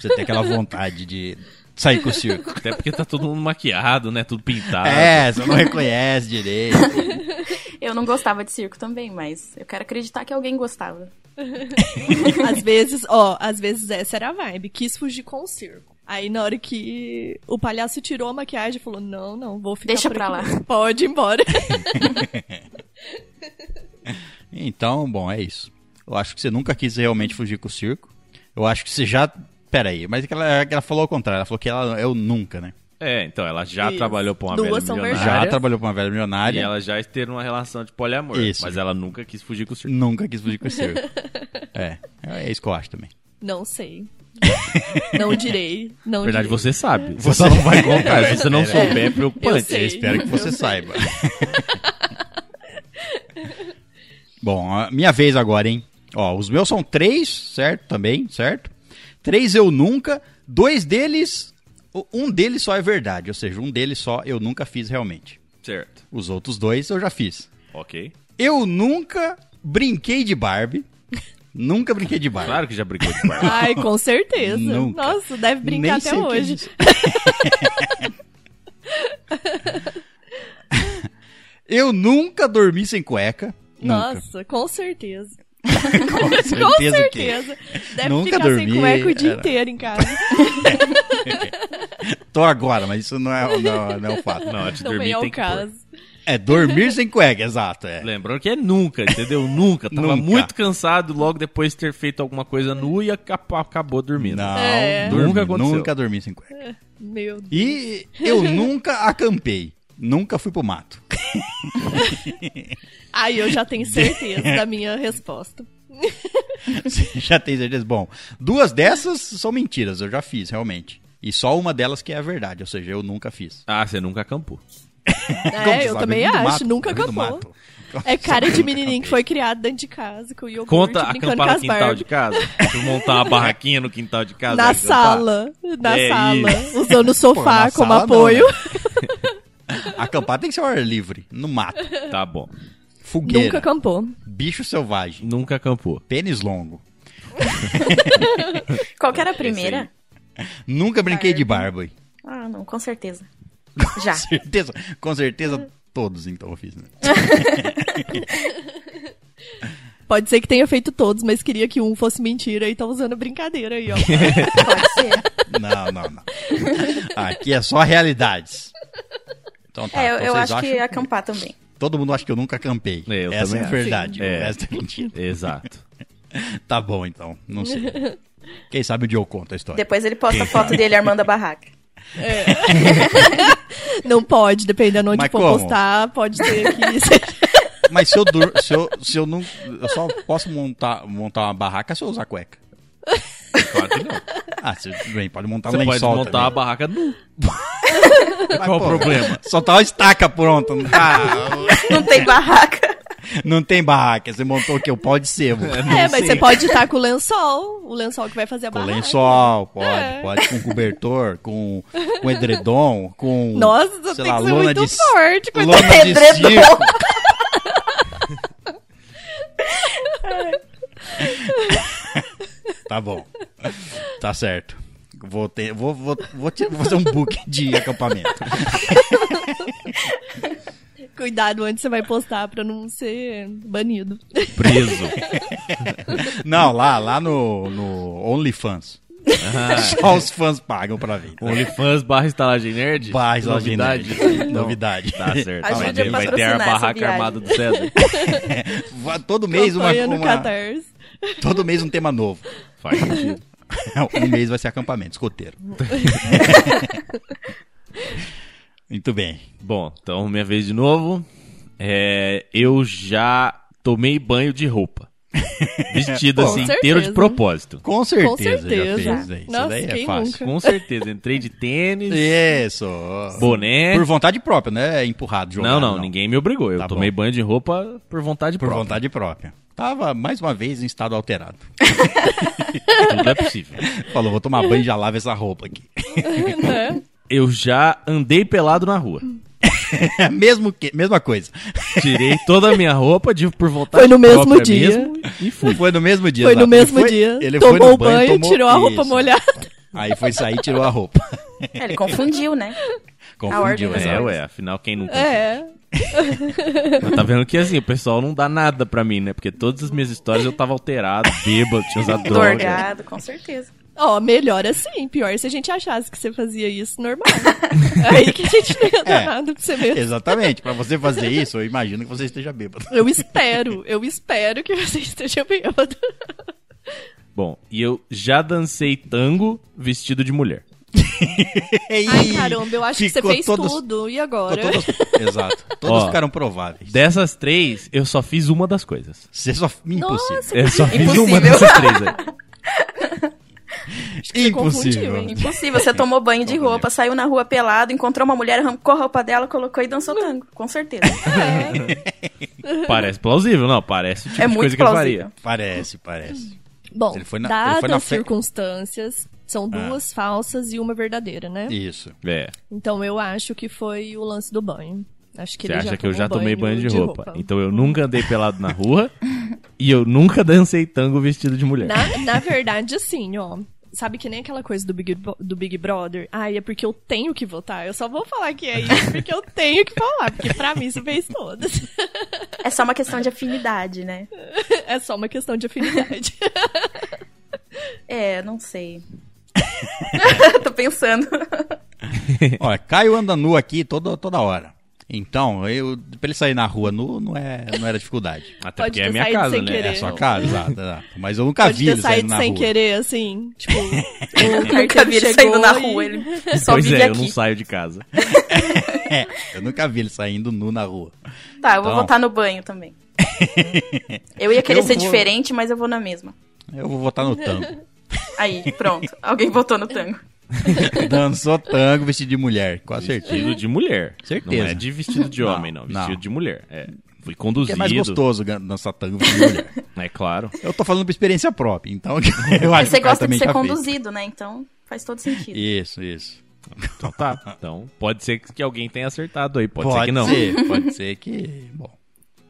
Você tem aquela vontade de sair com o circo. Até porque tá todo mundo maquiado, né? Tudo pintado. É, você não reconhece direito. Eu não gostava de circo também, mas eu quero acreditar que alguém gostava. Às vezes, ó, às vezes essa era a vibe. Quis fugir com o circo. Aí na hora que o palhaço tirou a maquiagem, falou: Não, não, vou ficar Deixa por pra aqui lá." Pode ir embora. Então, bom, é isso. Eu acho que você nunca quis realmente fugir com o circo. Eu acho que você já. Pera aí, mas é que ela, ela falou ao contrário. Ela falou que ela, eu nunca, né? É, então ela já Isso. trabalhou pra uma Duas velha são milionária. Já trabalhou com uma velha E milionária. ela já esteve numa relação de poliamor. Isso. Mas ela nunca quis fugir com o circo. Nunca quis fugir com o circo. é, é isso que eu acho também. Não sei. Não direi. Na verdade, direi. você sabe. Você não vai contar. Se você não souber, é Eu preocupante. sei. Eu espero que você Eu saiba. Bom, a minha vez agora, hein? Ó, os meus são três, certo? Também, certo? Três eu nunca. Dois deles. Um deles só é verdade, ou seja, um deles só eu nunca fiz realmente. Certo. Os outros dois eu já fiz. Ok. Eu nunca brinquei de Barbie. nunca brinquei de Barbie. Claro que já brincou de barba. Ai, com certeza. Nunca. Nossa, deve brincar Nem até é hoje. eu nunca dormi sem cueca. Nunca. Nossa, com certeza. Com Com certeza que- certeza. Deve Nunca ficar dormi, sem cueca o dia era- inteiro em casa. Tô agora, mas isso não é, não, não é o fato. Não, antes de dormir ao tem que pôr. caso. É, dormir sem cueca, exato. É. Lembrando que é nunca, entendeu? Nunca. Tava Nunca. muito cansado logo depois de ter feito alguma coisa nu e aca- acabou dormindo. Não, É. dormi- Nunca aconteceu. Nunca dormi sem cueca. Meu Deus. E eu nunca acampei. Nunca fui pro mato. Aí eu já tenho certeza da minha resposta. Já tem certeza? Bom, duas dessas são mentiras, eu já fiz, realmente. E só uma delas que é a verdade, ou seja, eu nunca fiz. Ah, você nunca acampou. É, eu sabe? também acho. mato, Nunca acampou. É cara de menininho que foi criado dentro de casa, com o iogurte, Conta brincando com acampar no quintal de casa? Montar uma barraquinha no quintal de casa? Na acampar? sala, na É sala, isso. usando o sofá na como sala não, apoio. né? Acampar tem que ser ao ar livre, no mato. Tá bom. Fogueira, Nunca acampou. bicho selvagem, Nunca acampou. pênis longo. Qual que era a primeira? Nunca brinquei de Barbie. Ah, não, com certeza. Já. certeza, com certeza todos então eu fiz, né? Pode ser que tenha feito todos, mas queria que um fosse mentira e tá usando brincadeira aí, ó. Pode ser. Não, não, não. Aqui é só realidades. Então tá, É, eu, então eu vocês acho que acham acampar também. Todo mundo acha que eu nunca acampei. É, eu Essa também é a acho. verdade. É. O resto é mentira. Exato. Tá bom, então. Não sei. Quem sabe o dia eu conto a história. Depois ele posta Quem foto dele armando a barraca. Não pode, dependendo onde Mas for como? postar, pode ser que seja. Mas se eu, dur... se eu, se eu não. Eu só posso montar, montar uma barraca se eu usar cueca. Claro que não. Ah, você bem, pode montar um Você pode lençol montar também. a barraca nu. Mas, Qual o pô, problema? Só tá uma estaca pronta. Não, tá, Não tem barraca. não tem barraca. Você montou o que? O pau de sebo. É, mas você pode estar com o lençol, o lençol que vai fazer a Com barraca. lençol, pode, É. pode com cobertor, com, com edredom, com. Nossa, sei tem lá, que ser lona muito de, forte. com Lona de edredom. circo. Tá bom. Tá certo. Vou, ter, vou, vou, vou, te- vou fazer um book de acampamento. Cuidado onde você vai postar pra não ser banido. Preso. Não, lá, lá no, no OnlyFans. Só os fãs pagam pra ver. OnlyFans barra estalagem nerd? Barra estalagem Novidade. nerd. Novidade. Tá certo. Ajude Vai a ter, vai ter a barraca armada do César. Todo mês uma, Campanha uma- todo mês um tema novo. Faz sentido. Um mês vai ser acampamento, escoteiro. Muito bem. Bom, então minha vez de novo. É, eu já tomei banho de roupa. Vestido assim, Com inteiro de certeza. propósito. Com certeza, Com certeza. já fez. Isso Nossa, daí é fácil. nunca? Com certeza. Entrei de tênis, Isso. boné. Por vontade própria, né? É empurrado, jogado. Não, não, ninguém me obrigou. Eu Tá tomei bom. banho de roupa por vontade Por própria. vontade própria. Tava, mais uma vez, em estado alterado. Tudo é possível. Falou, vou tomar banho e já lavo essa roupa aqui. né? Eu já andei pelado na rua. Mesmo que, mesma coisa. Tirei toda a minha roupa de, por vontade Foi no mesmo dia. mesmo e fui. Foi no mesmo dia. Foi no mesmo Ele foi- dia. Ele foi tomou no o banho, tomou- tirou a roupa Isso. molhada. Aí foi sair e tirou a roupa. É, ele confundiu, né? Confundiu. É, ué, afinal quem nunca. É. Mas tá vendo que assim, o pessoal não dá nada pra mim, né? Porque todas as minhas histórias eu tava alterado, bêbado, tinha usado droga. Dorgado, com certeza. Ó, melhor assim. Pior se a gente achasse que você fazia isso normal. Aí que a gente não ia dar É. nada pra você mesmo. Exatamente. Pra você fazer isso, eu imagino que você esteja bêbado. Eu espero, eu espero que você esteja bêbado. Bom, e eu já dancei tango vestido de mulher. Ai, caramba, eu acho que você fez todos- tudo. E agora? todos- Exato. Todos Ó. ficaram prováveis. Dessas três, eu só fiz uma das coisas. Você só. Impossível. Nossa, Eu só fiz Impossível. uma dessas três aí. Você confundiu, Impossível. hein? Impossível. Você tomou banho de roupa, saiu na rua pelado, encontrou uma mulher, arrancou a roupa dela, colocou e dançou tango. Com certeza. Parece plausível, não? Parece o tipo É de muito coisa que eu plausível. faria. Parece, parece. Bom, Ele foi na- dadas ele foi na as fe- circunstâncias, são duas falsas e uma verdadeira, né? Isso. É. Então eu acho que foi o lance do banho. Acho que Você acha que eu já tomei banho de, roupa. Então eu nunca andei pelado na rua e eu nunca dancei tango vestido de mulher. Na, na verdade, assim, ó. Sabe que nem aquela coisa do Big, do Big Brother? Ai, é porque eu tenho que votar. Eu só vou falar que é isso porque eu tenho que falar. Porque pra mim isso fez todas. É só uma questão de afinidade, né? É só uma questão de afinidade. É, não sei. Tô pensando. Olha, Caio anda nu aqui toda, toda hora. Então, eu, pra ele sair na rua nu, não, é, não era dificuldade. Até Pode porque é minha casa, sem né? querer. É a sua casa, exato, exato. Mas eu nunca Pode vi ter ele saindo na sem rua. querer, assim. Tipo, o Nunca vi ele saindo na rua, ele só Pois vive é, eu aqui. não saio de casa. É, eu nunca vi ele saindo nu na rua. Tá, eu vou Então. votar no banho também. Eu ia querer Eu ser vou- diferente, mas eu vou na mesma. Eu vou votar no tango. Aí, pronto. Alguém votou no tango. Dançou tango vestido de mulher, com certeza. Vestido de mulher. Certeza. Não é de vestido de Não, homem, não. não. Vestido de mulher. É. Fui Que conduzido. é mais gostoso dançar tango vestido de mulher. É claro. Eu tô falando por experiência própria, então eu acho você que gosta de ser já fez. conduzido, né? Então faz todo sentido. Isso, isso. Então tá. Então pode ser que alguém tenha acertado aí. Pode, Pode, ser que não. ser, pode ser que... Bom,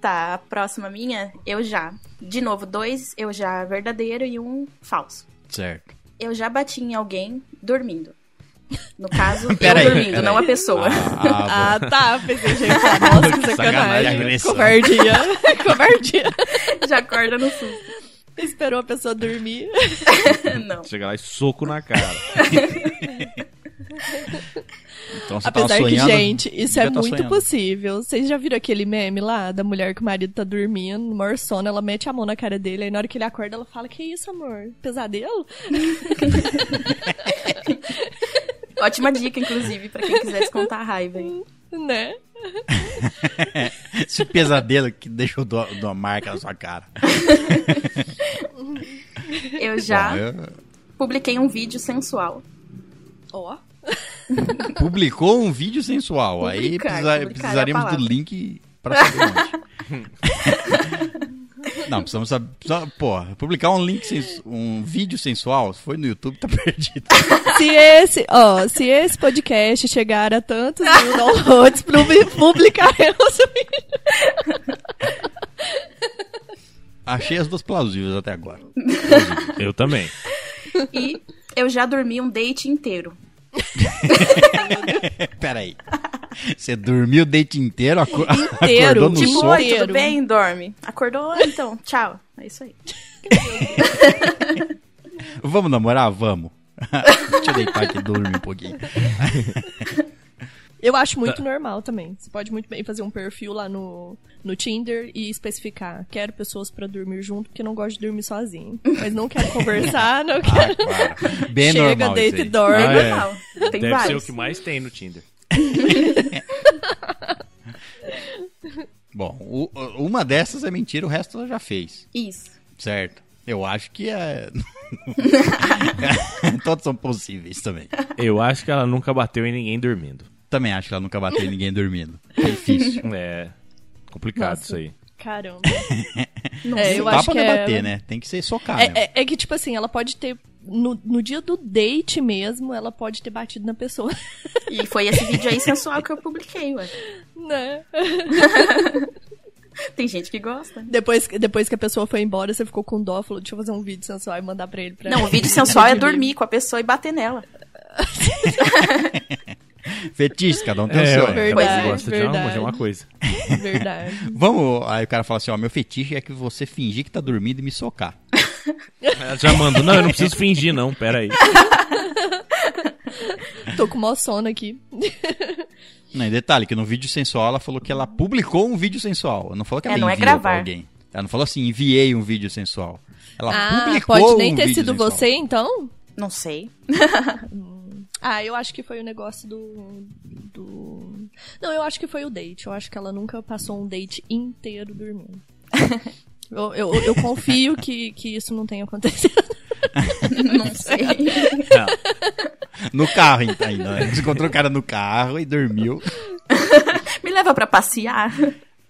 Tá, a próxima minha, eu já. De novo, dois eu já verdadeiro e um falso. certo. Eu já bati em alguém dormindo. No caso, eu aí, dormindo, não aí. a pessoa. Ah, Ah, tá. Pensei, gente, ah, nossa, que Sacanagem, agressão. Covardia. Covardia. Já acorda no susto. Esperou a pessoa dormir. Não. Chega lá e soco na cara. Então você tava Apesar que, sonhando... gente, isso é tá muito sonhando. possível. Vocês já viram aquele meme lá da mulher que o marido tá dormindo, no maior sono, ela mete a mão na cara dele, aí na hora que ele acorda, ela fala: Que isso, amor? Pesadelo? Ótima dica, inclusive, pra quem quiser descontar a raiva aí. Né? Esse pesadelo que deixou do- uma marca na sua cara. Eu já Bom, eu- publiquei um vídeo sensual. Ó. Publicou um vídeo sensual. Aí Publicar, precisa- publicar é a precisaríamos do link pra saber onde. Não, precisamos saber. precisa- Pô, publicar um link, um vídeo sensual, se foi no YouTube, tá perdido. Se esse, ó, se esse podcast chegar a tantos mil downloads, publi- publicaremos o vídeo. Achei as duas plausíveis até agora. Eu também. E eu já dormi um date inteiro. Pera aí. Você dormiu o date inteiro, aco- Inteiro, acordou no tipo, sono? tudo bem? Dorme. Acordou? Então, tchau. É isso aí. Vamos namorar? Vamos. Deixa eu deitar aqui e dormir um pouquinho. Eu acho muito normal também. Você pode muito bem fazer um perfil lá no, no Tinder e especificar: quero pessoas pra dormir junto, porque não gosto de dormir sozinho. Mas não quero conversar, não quero. Claro. Bem Chega, normal deita isso e dorme. É Ah, é. normal. Tem Deve ser o vários. que mais tem no Tinder. Bom, o- uma dessas é mentira, o resto ela já fez. Isso. Certo. Eu acho que é. Todos são possíveis também. Eu acho que ela nunca bateu em ninguém dormindo. Também acho que ela nunca bateu em ninguém dormindo. É difícil. É complicado Nossa. isso aí. Caramba. Não É, eu Dá acho pra que é- debater, né? Tem que ser socar, É, é- é que, tipo assim, ela pode ter. No, no dia do date mesmo, ela pode ter batido na pessoa. E foi esse vídeo aí sensual que eu publiquei, ué. né? Tem gente que gosta. Depois, depois que a pessoa foi embora, você ficou com dó, falou: deixa eu fazer um vídeo sensual e mandar pra ele. Pra Não, o vídeo sensual é dormir com a pessoa e bater nela. Fetiche, cada um tem o É, seu. ué, Verdade, cada um gosta de uma, verdade. de uma coisa. Verdade. Vamos. Aí o cara fala assim: ó, meu fetiche é que você fingir que tá dormindo e me socar. Ela já mandou. Não, eu não preciso fingir, não. Pera aí. Tô com mó sono aqui. Não, e detalhe, que no vídeo sensual ela falou que ela publicou um vídeo sensual. Ela não falou que ela É, não é enviou pra gravar. alguém. Ela não falou assim, enviei um vídeo sensual. Ela Ah, publicou pode nem um ter vídeo sido sensual. você, então? Não sei. Ah, eu acho que foi o negócio do. do. Não, eu acho que foi o date. Eu acho que ela nunca passou um date inteiro dormindo. eu, eu, eu confio que, que isso não tenha acontecido. Não sei. No carro então, ainda. né? Encontrou o cara no carro e dormiu. Me leva pra passear.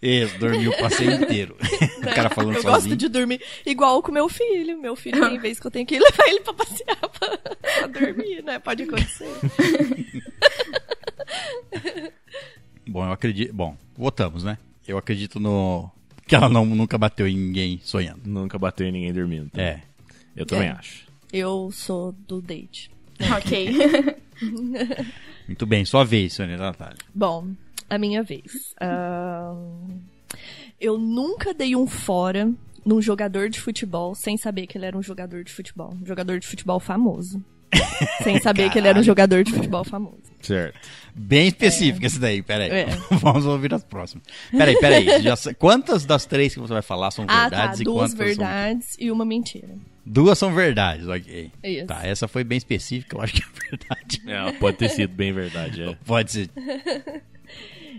Isso, dormiu o passeio inteiro. o cara falando eu sozinho. gosto de dormir igual com meu filho. Meu filho tem vez que eu tenho que levar ele pra passear pra, pra dormir, né? Pode acontecer. Bom, eu acredito. Bom, votamos, né? Eu acredito no. Que ela não, nunca bateu em ninguém sonhando. Nunca bateu em ninguém dormindo. É. Eu também É. acho. Eu sou do date. ok. Muito bem, sua vez, Sônia Natália. Bom, a minha vez. Ahn, eu nunca dei um fora num jogador de futebol sem saber que ele era um jogador de futebol. Um jogador de futebol famoso. sem saber que ele era um jogador de futebol famoso. Certo. Bem específica esse daí, peraí. É. Vamos ouvir as próximas. Peraí, peraí. já quantas das três que você vai falar são Ah, tá. verdades e Duas quantas são... verdades e uma mentira. Duas são verdades, ok. Isso. Tá, essa foi bem específica, eu acho que é verdade. É, pode ter sido bem verdade. É. Pode ser.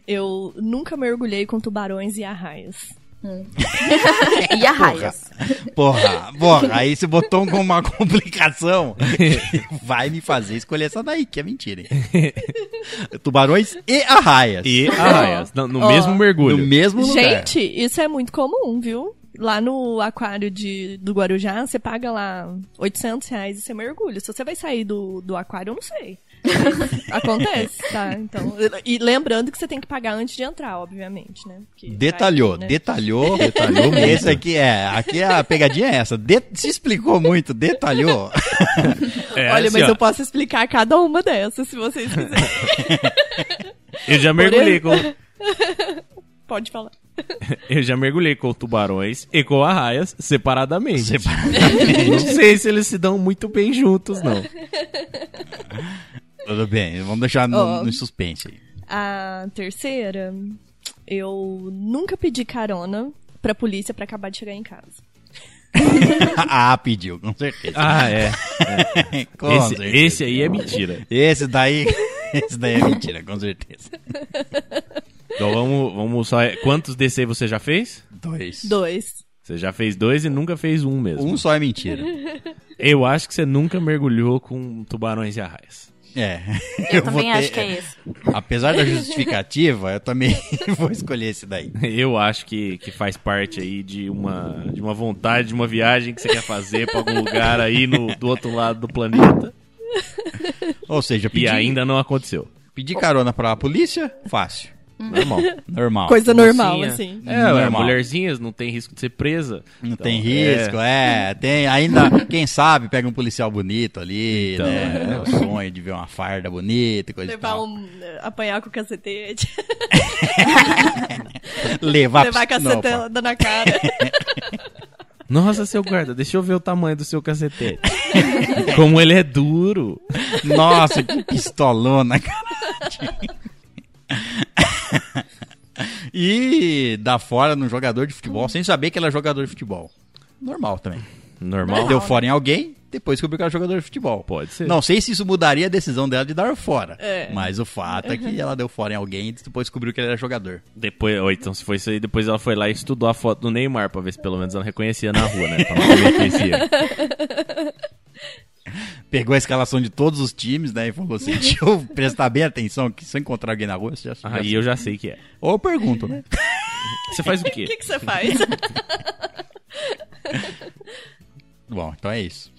Eu nunca mergulhei com tubarões e arraias. E arraias. Porra, porra, aí você botou com uma complicação. Vai me fazer escolher essa daí, que é mentira, hein? Tubarões e arraias. E arraias. No, no Ó. mesmo mergulho. No mesmo lugar. Gente, isso é muito comum, viu? Lá no aquário de, do Guarujá, você paga lá 800 reais e você mergulha. Se você vai sair do, do aquário, eu não sei. Acontece, tá? Então, e lembrando que você tem que pagar antes de entrar, obviamente, né? Porque Detalhou, vai que, né? detalhou, detalhou. muito. Esse aqui é, aqui a pegadinha é essa. De- se explicou muito, detalhou. É, Olha, assim, mas ó, eu posso explicar cada uma dessas, se vocês quiserem. eu já mergulhei com, Pode falar. eu já mergulhei com tubarões e com arraias separadamente. Separadamente. Não sei se eles se dão muito bem juntos, não. Tudo bem, vamos deixar no, Ó. no suspense aí. A terceira, eu nunca pedi carona pra polícia pra acabar de chegar em casa. ah, pediu, com certeza. Ah, é. com Esse, certeza. esse aí é mentira. Esse daí, esse daí é mentira, com certeza. Então vamos, vamos só. Quantos aí você já fez? Dois. Dois. Você já fez dois e nunca fez um mesmo. Um só é mentira. Eu acho que você nunca mergulhou com tubarões e arraias. É. Eu, vou também ter- acho que é esse. Apesar da justificativa, eu também vou escolher esse daí. Eu acho que, que faz parte aí de uma, de uma vontade, de uma viagem que você quer fazer pra algum lugar aí no, do outro lado do planeta. Ou seja, E pedir, ainda não aconteceu. pedir carona pra polícia, fácil. Normal. Normal. Coisa normal, Mocinha. assim. É, ué, Normal. mulherzinhas não tem risco de ser presa. Não Então, tem risco, é. Tem ainda, quem sabe, pega um policial bonito ali, Então, né? é. O sonho de ver uma farda bonita e coisa Levar tal. um. apanhar com o cacetete. Levar, levar a cacetada na cara. Nossa, seu guarda, deixa eu ver o tamanho do seu cacetete. Como ele é duro. Nossa, que pistolona, cara. e dá fora num jogador de futebol sem saber que ela é jogador de futebol. Normal também. Normal? Deu fora em alguém, depois descobriu que era jogador de futebol. Pode ser. Não sei se isso mudaria a decisão dela de dar fora. É. Mas o fato é que ela deu fora em alguém e depois descobriu que ele era jogador. Depois, ou então, se foi isso aí, depois ela foi lá e estudou a foto do Neymar pra ver se pelo menos ela reconhecia na rua, né? Pra não erro. Pegou a escalação de todos os times, né? E falou assim: deixa eu prestar bem atenção que se eu encontrar alguém na rua, você já, já Aí eu já sei que é. Ou eu pergunto, né? Você faz o O quê? que, que você faz? Bom, então é isso.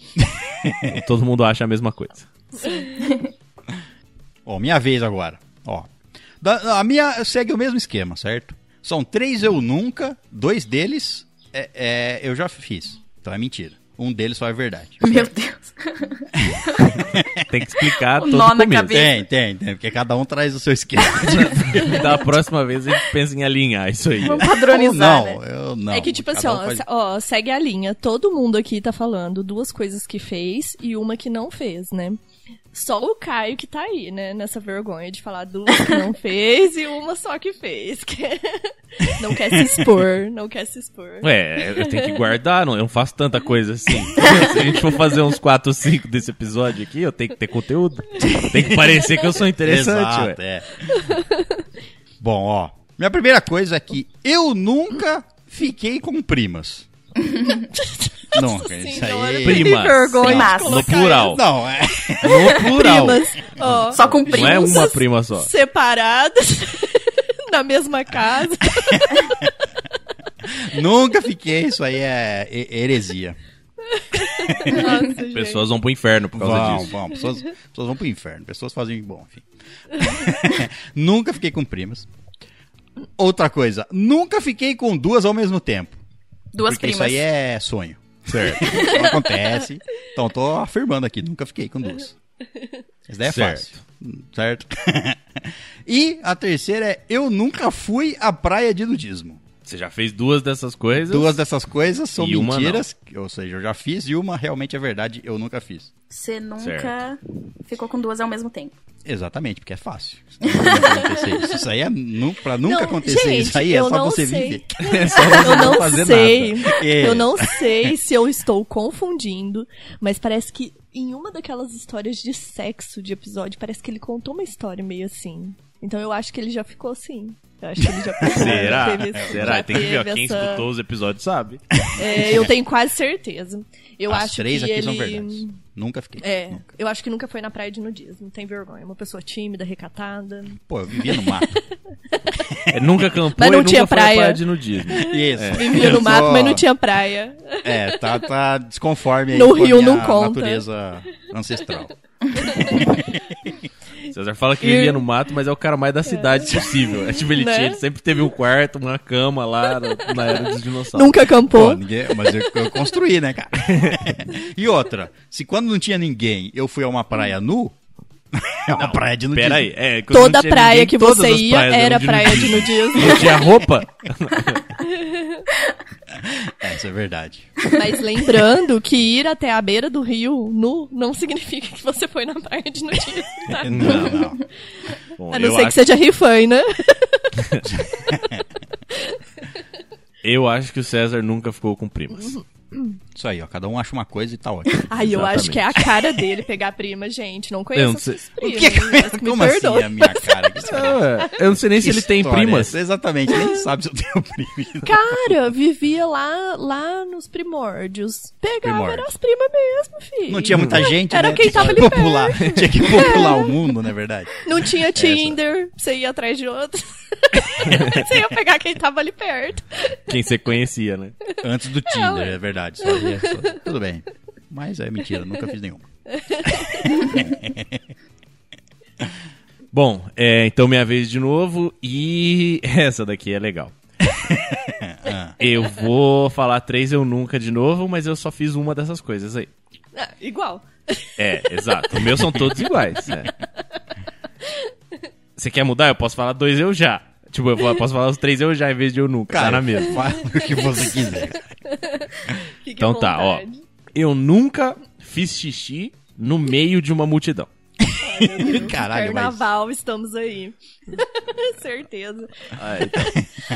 Todo mundo acha a mesma coisa. Ó, minha vez agora. Ó. Da- a minha segue o mesmo esquema, certo? São três eu nunca, dois deles é, é, eu já fiz. Então é mentira. Um deles só é verdade. Meu Deus. Tem que explicar O todo nó o na cabeça. Tem, tem, tem. Porque cada um traz o seu esquema. Da próxima vez a gente pensa em alinhar isso aí. Vamos Ou padronizar, não, né? eu não. é que, tipo assim, um ó, faz- ó, segue a linha. Todo mundo aqui tá falando duas coisas que fez e uma que não fez, né? Só o Caio que tá aí, né? Nessa vergonha de falar duas que não fez e uma só que fez. que não quer se expor, não quer se expor. É, eu tenho que guardar, não, eu não faço tanta coisa assim. Se a gente for fazer uns 4 ou 5 desse episódio aqui, eu tenho que ter conteúdo. Tem que parecer que eu sou interessante, Exato, ué. é. Bom, ó. Minha primeira coisa é que eu nunca fiquei com primas. Nunca. Isso aí. Primas. que vergonha Primas. No plural. Não, é. No plural. Primas, ó, Só com Não primos. é uma prima só. separadas na mesma casa. Nunca fiquei. Isso aí é he- heresia. Nossa. Pessoas vão pro inferno por causa Vão, disso. vão. Pessoas, pessoas vão pro inferno. Pessoas fazem bom, enfim. nunca fiquei com primas. Outra coisa, nunca fiquei com duas ao mesmo tempo. Duas porque primas. isso aí é sonho. Certo. Não acontece. Então tô afirmando aqui, nunca fiquei com duas. Isso daí é Certo. fácil. Certo? e a terceira é eu nunca fui à praia de nudismo. Você já fez duas dessas coisas. Duas dessas coisas são E uma mentiras, ou seja, eu já fiz, e uma realmente é verdade, eu nunca fiz. Você nunca Certo. ficou com duas ao mesmo tempo. Exatamente, porque é fácil. Isso não isso. Isso aí é nu- pra nunca Não, acontecer gente, isso aí, é eu só não você sei. viver. É só você Eu não fazer sei. nada. É. Eu não sei se eu estou confundindo, mas parece que em uma daquelas histórias de sexo de episódio, parece que ele contou uma história meio assim. Então eu acho que ele já ficou assim. Eu acho que ele já Será? teve Será? Tem que ver. Quem essa- escutou os episódios sabe. É, eu tenho quase certeza. Eu As acho três que aqui ele... são verdades. Nunca fiquei. É, Nunca. eu acho que nunca foi na praia de nudismo. Tem vergonha. É Uma pessoa tímida, recatada. Pô, eu vivia no mato. É, nunca campou Mas não e nunca tinha foi à praia. praia de nudismo. Isso. Vivia Eu no mato, sou- mas não tinha praia. É, tá, tá desconforme aí No com a rio minha não conta. natureza ancestral. César fala que vivia no mato, mas é o cara mais da cidade possível. É tipo, ele, Né? tinha, ele sempre teve um quarto, uma cama lá no- na era dos dinossauros. Nunca Pô, acampou. ninguém, mas eu, eu construí, né, cara? e outra, se quando não tinha ninguém eu fui a uma praia nu, é uma praia de nudismo. Pera aí. É, não Toda praia ninguém, que você ia era praia de nudismo. Não tinha roupa? É, isso é verdade. Mas lembrando que ir até a beira do rio nu não significa que você foi na praia de nudismo, tá? Não, não. Bom, A não eu, ser que acho, seja rifan, né? eu acho que o César nunca ficou com primas. Isso aí, ó. Cada um acha uma coisa e tá ótimo. Ai, eu acho que é a cara dele pegar prima, gente. Não conheço Eu não sei- primas. Que- mas me como assim a minha cara? Que história- É, eu não sei nem se que ele tem é primas. essa? Exatamente, nem sabe se eu tenho prima. Cara, vivia lá, lá nos primórdios. Pegava Primórdios. era as primas mesmo, filho. Não tinha muita gente, Era né? quem Tinha tava que ali popular, Tinha que popular o mundo, não é verdade? Não tinha Tinder, você ia atrás de outro. você ia pegar quem tava ali perto. Quem você conhecia, né? Antes do Tinder, é verdade. Só ia- só- Tudo bem. Mas é mentira, nunca fiz nenhum. Bom, é, então minha vez de novo e essa daqui é legal. Eu vou falar três eu nunca de novo, mas eu só fiz uma dessas coisas aí. Ah, igual. É, exato. Os meus são todos iguais. é. Você quer mudar? Eu posso falar dois eu já. Tipo, eu posso falar os três eu já em vez de eu nunca. tá na mesma. fala o que você quiser. Fique Então tá, ó. Eu nunca fiz xixi no meio de uma multidão. Caralho, mas... Carnaval, estamos aí. Certeza. Ah, então.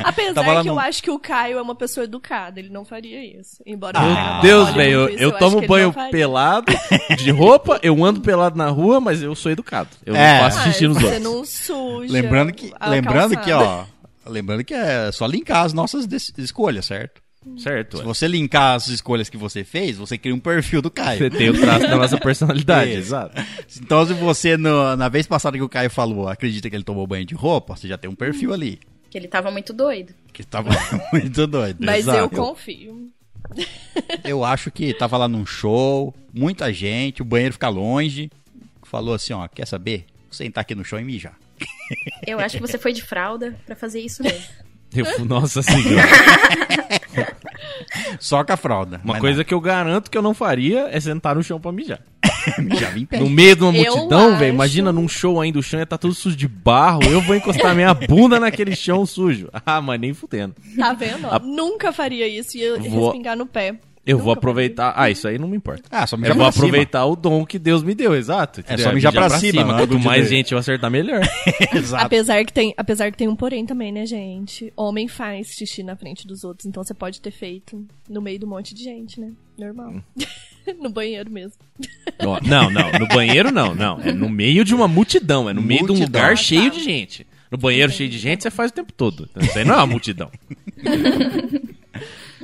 Apesar que eu acho que o Caio é uma pessoa educada, ele não faria isso. Embora Ah, Meu Deus, velho, eu, eu acho tomo que banho pelado, de roupa, eu ando pelado na rua, mas eu sou educado. Eu É. não faço xixi Ah, nos você outros. não suja Lembrando que, a lembrando que, calçada. ó... Lembrando que é só linkar as nossas escolhas, certo? Certo. Se ué. você linkar as escolhas que você fez, você cria um perfil do Caio. Você tem o traço da nossa personalidade, exato. Então, se você, no- na vez passada que o Caio falou, acredita que ele tomou banho de roupa, você já tem um perfil ali. Que ele tava muito doido. Que tava muito doido. Mas Exato. eu confio. Eu acho que tava lá num show, muita gente, o banheiro fica longe. Falou assim, ó, quer saber? Vou sentar aqui no chão e mijar. Eu acho que você foi de fralda pra fazer isso mesmo. Eu, nossa senhora. Só com a fralda. Uma coisa que eu garanto que eu não faria é sentar no chão pra mijar. não, mijava em pé. No meio de uma Eu multidão, acho- velho. Imagina num show ainda, o chão ia tá todo sujo de barro. Eu vou encostar minha bunda naquele chão sujo. Ah, mas nem fudendo. Tá vendo? A- Nunca faria isso e ia Vou- respingar no pé. Eu Nunca vou aproveitar. Ah, isso aí não me importa. Ah, só mijar Eu vou pra cima. aproveitar o dom que Deus me deu, exato. entendeu? só mijar pra cima, não é Quanto do mais gente eu acertar, melhor. Exato. Apesar que, tem, apesar que tem um porém também, né, gente? Homem faz xixi na frente dos outros, então você pode ter feito no meio de um monte de gente, né? Normal. Hum. no banheiro mesmo. Não, não, no banheiro não, não. É no meio de uma multidão, é no meio de um Multidão. lugar Ah, cheio tá. de gente. No banheiro cheio de gente, você faz o tempo todo. Então, Isso aí não é uma multidão.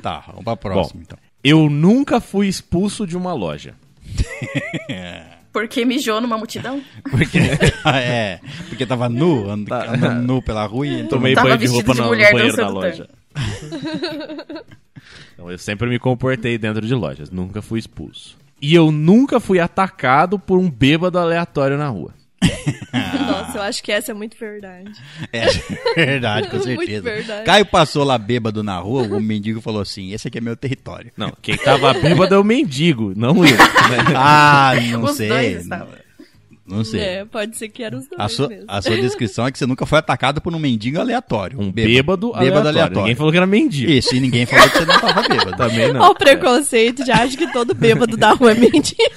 Tá, vamos pra próxima, então. Eu nunca fui expulso de uma loja. Porque mijou numa multidão? Porque, é, porque tava nu, and, Tá. andando nu pela rua e Tomei banho de roupa de no, no banheiro da loja. Então, eu sempre me comportei dentro de lojas, nunca fui expulso. E eu nunca fui atacado por um bêbado aleatório na rua. Nossa, eu acho que essa é muito verdade. É verdade, com Muito certeza. verdade. Caio passou lá bêbado na rua, o mendigo falou assim: esse aqui é meu território. Não, quem tava bêbado é o mendigo, não eu. Ah, não Os sei. dois estavam. Não sei. É, pode ser que era os dois A sua, mesmo. a sua descrição é que você nunca foi atacado por um mendigo aleatório. Um bêbado, Bêbado aleatório. aleatório. Ninguém falou que era mendigo. Isso, e ninguém falou que você não tava bêbado. Também não. Olha o preconceito, já acha que todo bêbado da rua é mentira.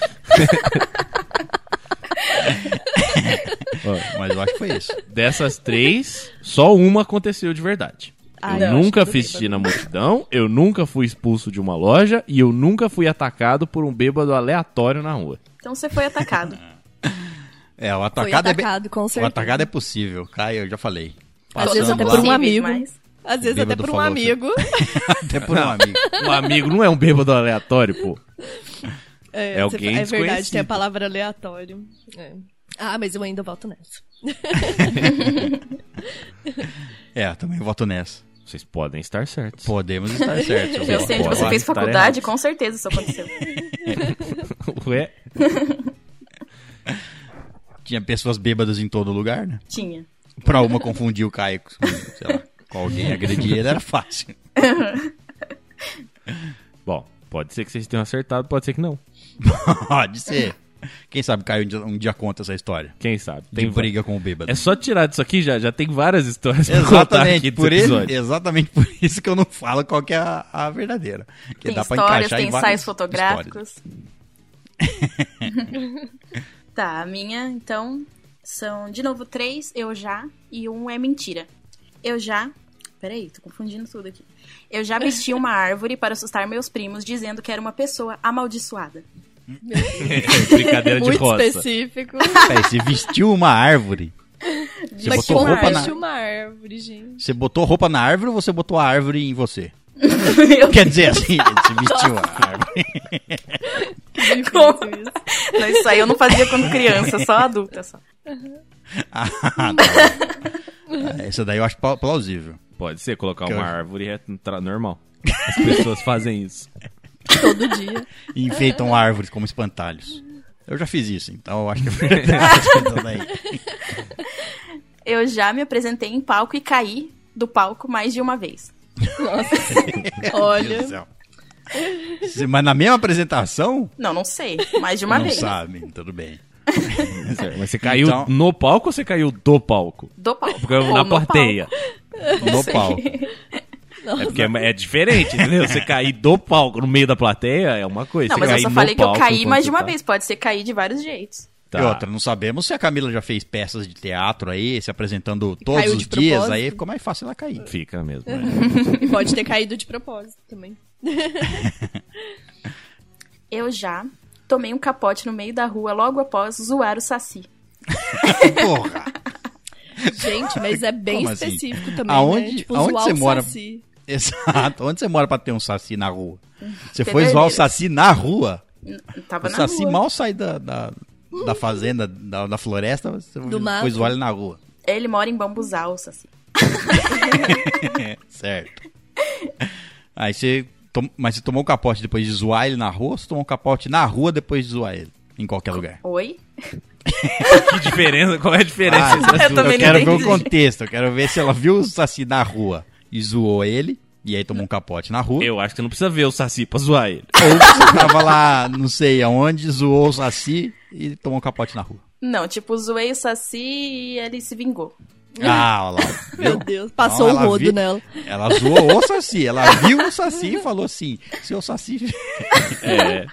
Mas eu acho que foi isso. Dessas três, só uma aconteceu de verdade. Ah, eu não, nunca fiz xixi na multidão, eu nunca fui expulso de uma loja e eu nunca fui atacado por um bêbado aleatório na rua. Então você foi atacado. É, o Foi atacado, é bem- atacado, com O certeza. atacado é possível, Caio, eu já falei. Às vezes até por um amigo. mas- Às vezes até por um amigo. Até por um amigo. Um amigo não é um bêbado aleatório, pô. É, É alguém É verdade, tem a palavra aleatório. É. Ah, mas eu ainda volto nessa. É, eu também voto nessa. Vocês podem estar certos. Podemos estar certos. Eu sei onde você fez faculdade, errado. com certeza isso aconteceu. Ué? Tinha pessoas bêbadas em todo lugar, né? Tinha. Pra uma confundir o Caio com, sei lá, com alguém agredir ele era fácil. Bom, pode ser que vocês tenham acertado, pode ser que não. Pode ser. Quem sabe Caio um dia, um dia conta essa história. Quem sabe? De Tem briga com o bêbado. É só tirar disso aqui já, já tem várias histórias pra contar aqui Exatamente desse por, ele, episódio. exatamente por isso que eu não falo qual que é a, a verdadeira. Que Tem dá pra histórias, encaixar tem ensaios fotográficos. tá, a minha, então, são de novo três, eu já, e um é mentira. Eu já. Peraí, tô confundindo tudo aqui. Eu já vesti uma árvore para assustar meus primos, dizendo que era uma pessoa amaldiçoada. Brincadeira de Muito roça. específico. Peraí, você vestiu uma árvore. Você Mas botou roupa na. uma árvore, gente. Você botou roupa na árvore ou você botou a árvore em você? Quer dizer assim, você vestiu a árvore. Como? isso. Não, isso aí eu não fazia quando criança, só adulta só. Ah, tá. Essa daí eu acho pla- plausível. Pode ser, colocar Que uma eu- árvore é tra- normal. As pessoas fazem isso. Todo dia. E enfeitam árvores como espantalhos. Eu já fiz isso, então eu acho que é verdade. Eu já me apresentei em palco e caí do palco mais de uma vez. Nossa. Meu Deus do Olha. Mas na mesma apresentação? Não, não sei. Mais de uma não vez. sabe, tudo bem. Certo, Mas você caiu Então- no palco ou você caiu do palco? Do palco. Porque Ou na no plateia. No sei. É porque é, é diferente, entendeu? Você cair do palco no meio da plateia é uma coisa. Não, Você mas eu só falei que eu caí mais de uma tá- vez. Pode ser cair de vários jeitos. Tá. E outra, não sabemos se a Camila já fez peças de teatro aí, se apresentando todos caiu os dias, propósito. aí ficou mais fácil ela cair. Fica mesmo. é. E pode ter caído de propósito também. Eu já tomei um capote no meio da rua logo após zoar o Saci. Porra! Gente, mas é bem Como assim? específico também, Aonde- né? Tipo, aonde zoar você o mora? saci. Exato. Onde você mora pra ter um saci na rua? Você foi zoar o saci na rua? Tava O na saci rua. mal sai da, da, da fazenda, da, da floresta, você Do foi mato. zoar ele na rua. Ele mora em Bambuzal, o Saci. Certo. Aí você. tom- Mas você tomou o capote depois de zoar ele na rua ou você tomou capote na rua depois de zoar ele? Em qualquer lugar. Oi? Que diferença? Qual é a diferença Ah, eu eu quero ver o contexto. Eu quero ver se ela viu o Saci na rua e zoou ele. E aí tomou um capote na rua. Eu acho que você não precisa ver o Saci pra zoar ele. Ou você tava lá, não sei aonde, zoou o Saci e tomou um capote na rua. Não, tipo, zoei o Saci e ele se vingou. Ah, olha lá. Meu? Deus, passou Não, o rodo vi- nela. Ela zoou o Saci. Ela viu o Saci e falou assim: seu Saci. É,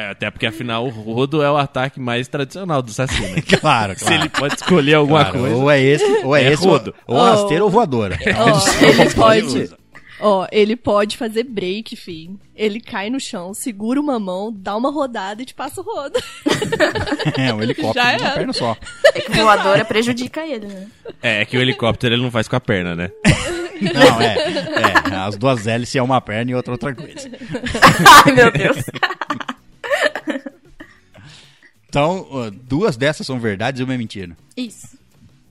é, até porque afinal o rodo é o ataque mais tradicional do Saci, né? claro, Se claro. ele pode escolher alguma Claro, coisa. Ou é esse, ou é, É esse, rodo. ou, ou Oh. rasteira ou voadora. Ó, ele pode. Ó, ele pode fazer break, fim. Ele cai no chão, segura uma mão, dá uma rodada e te passa o rodo. É, um helicóptero Já uma era. perna só. É que voadora prejudica ele, né? É, é que o helicóptero ele não faz com a perna, né? Não, é, é. As duas hélices é uma perna e outra outra coisa. Ai, meu Deus. Então, duas dessas são verdades e uma é mentira. Isso.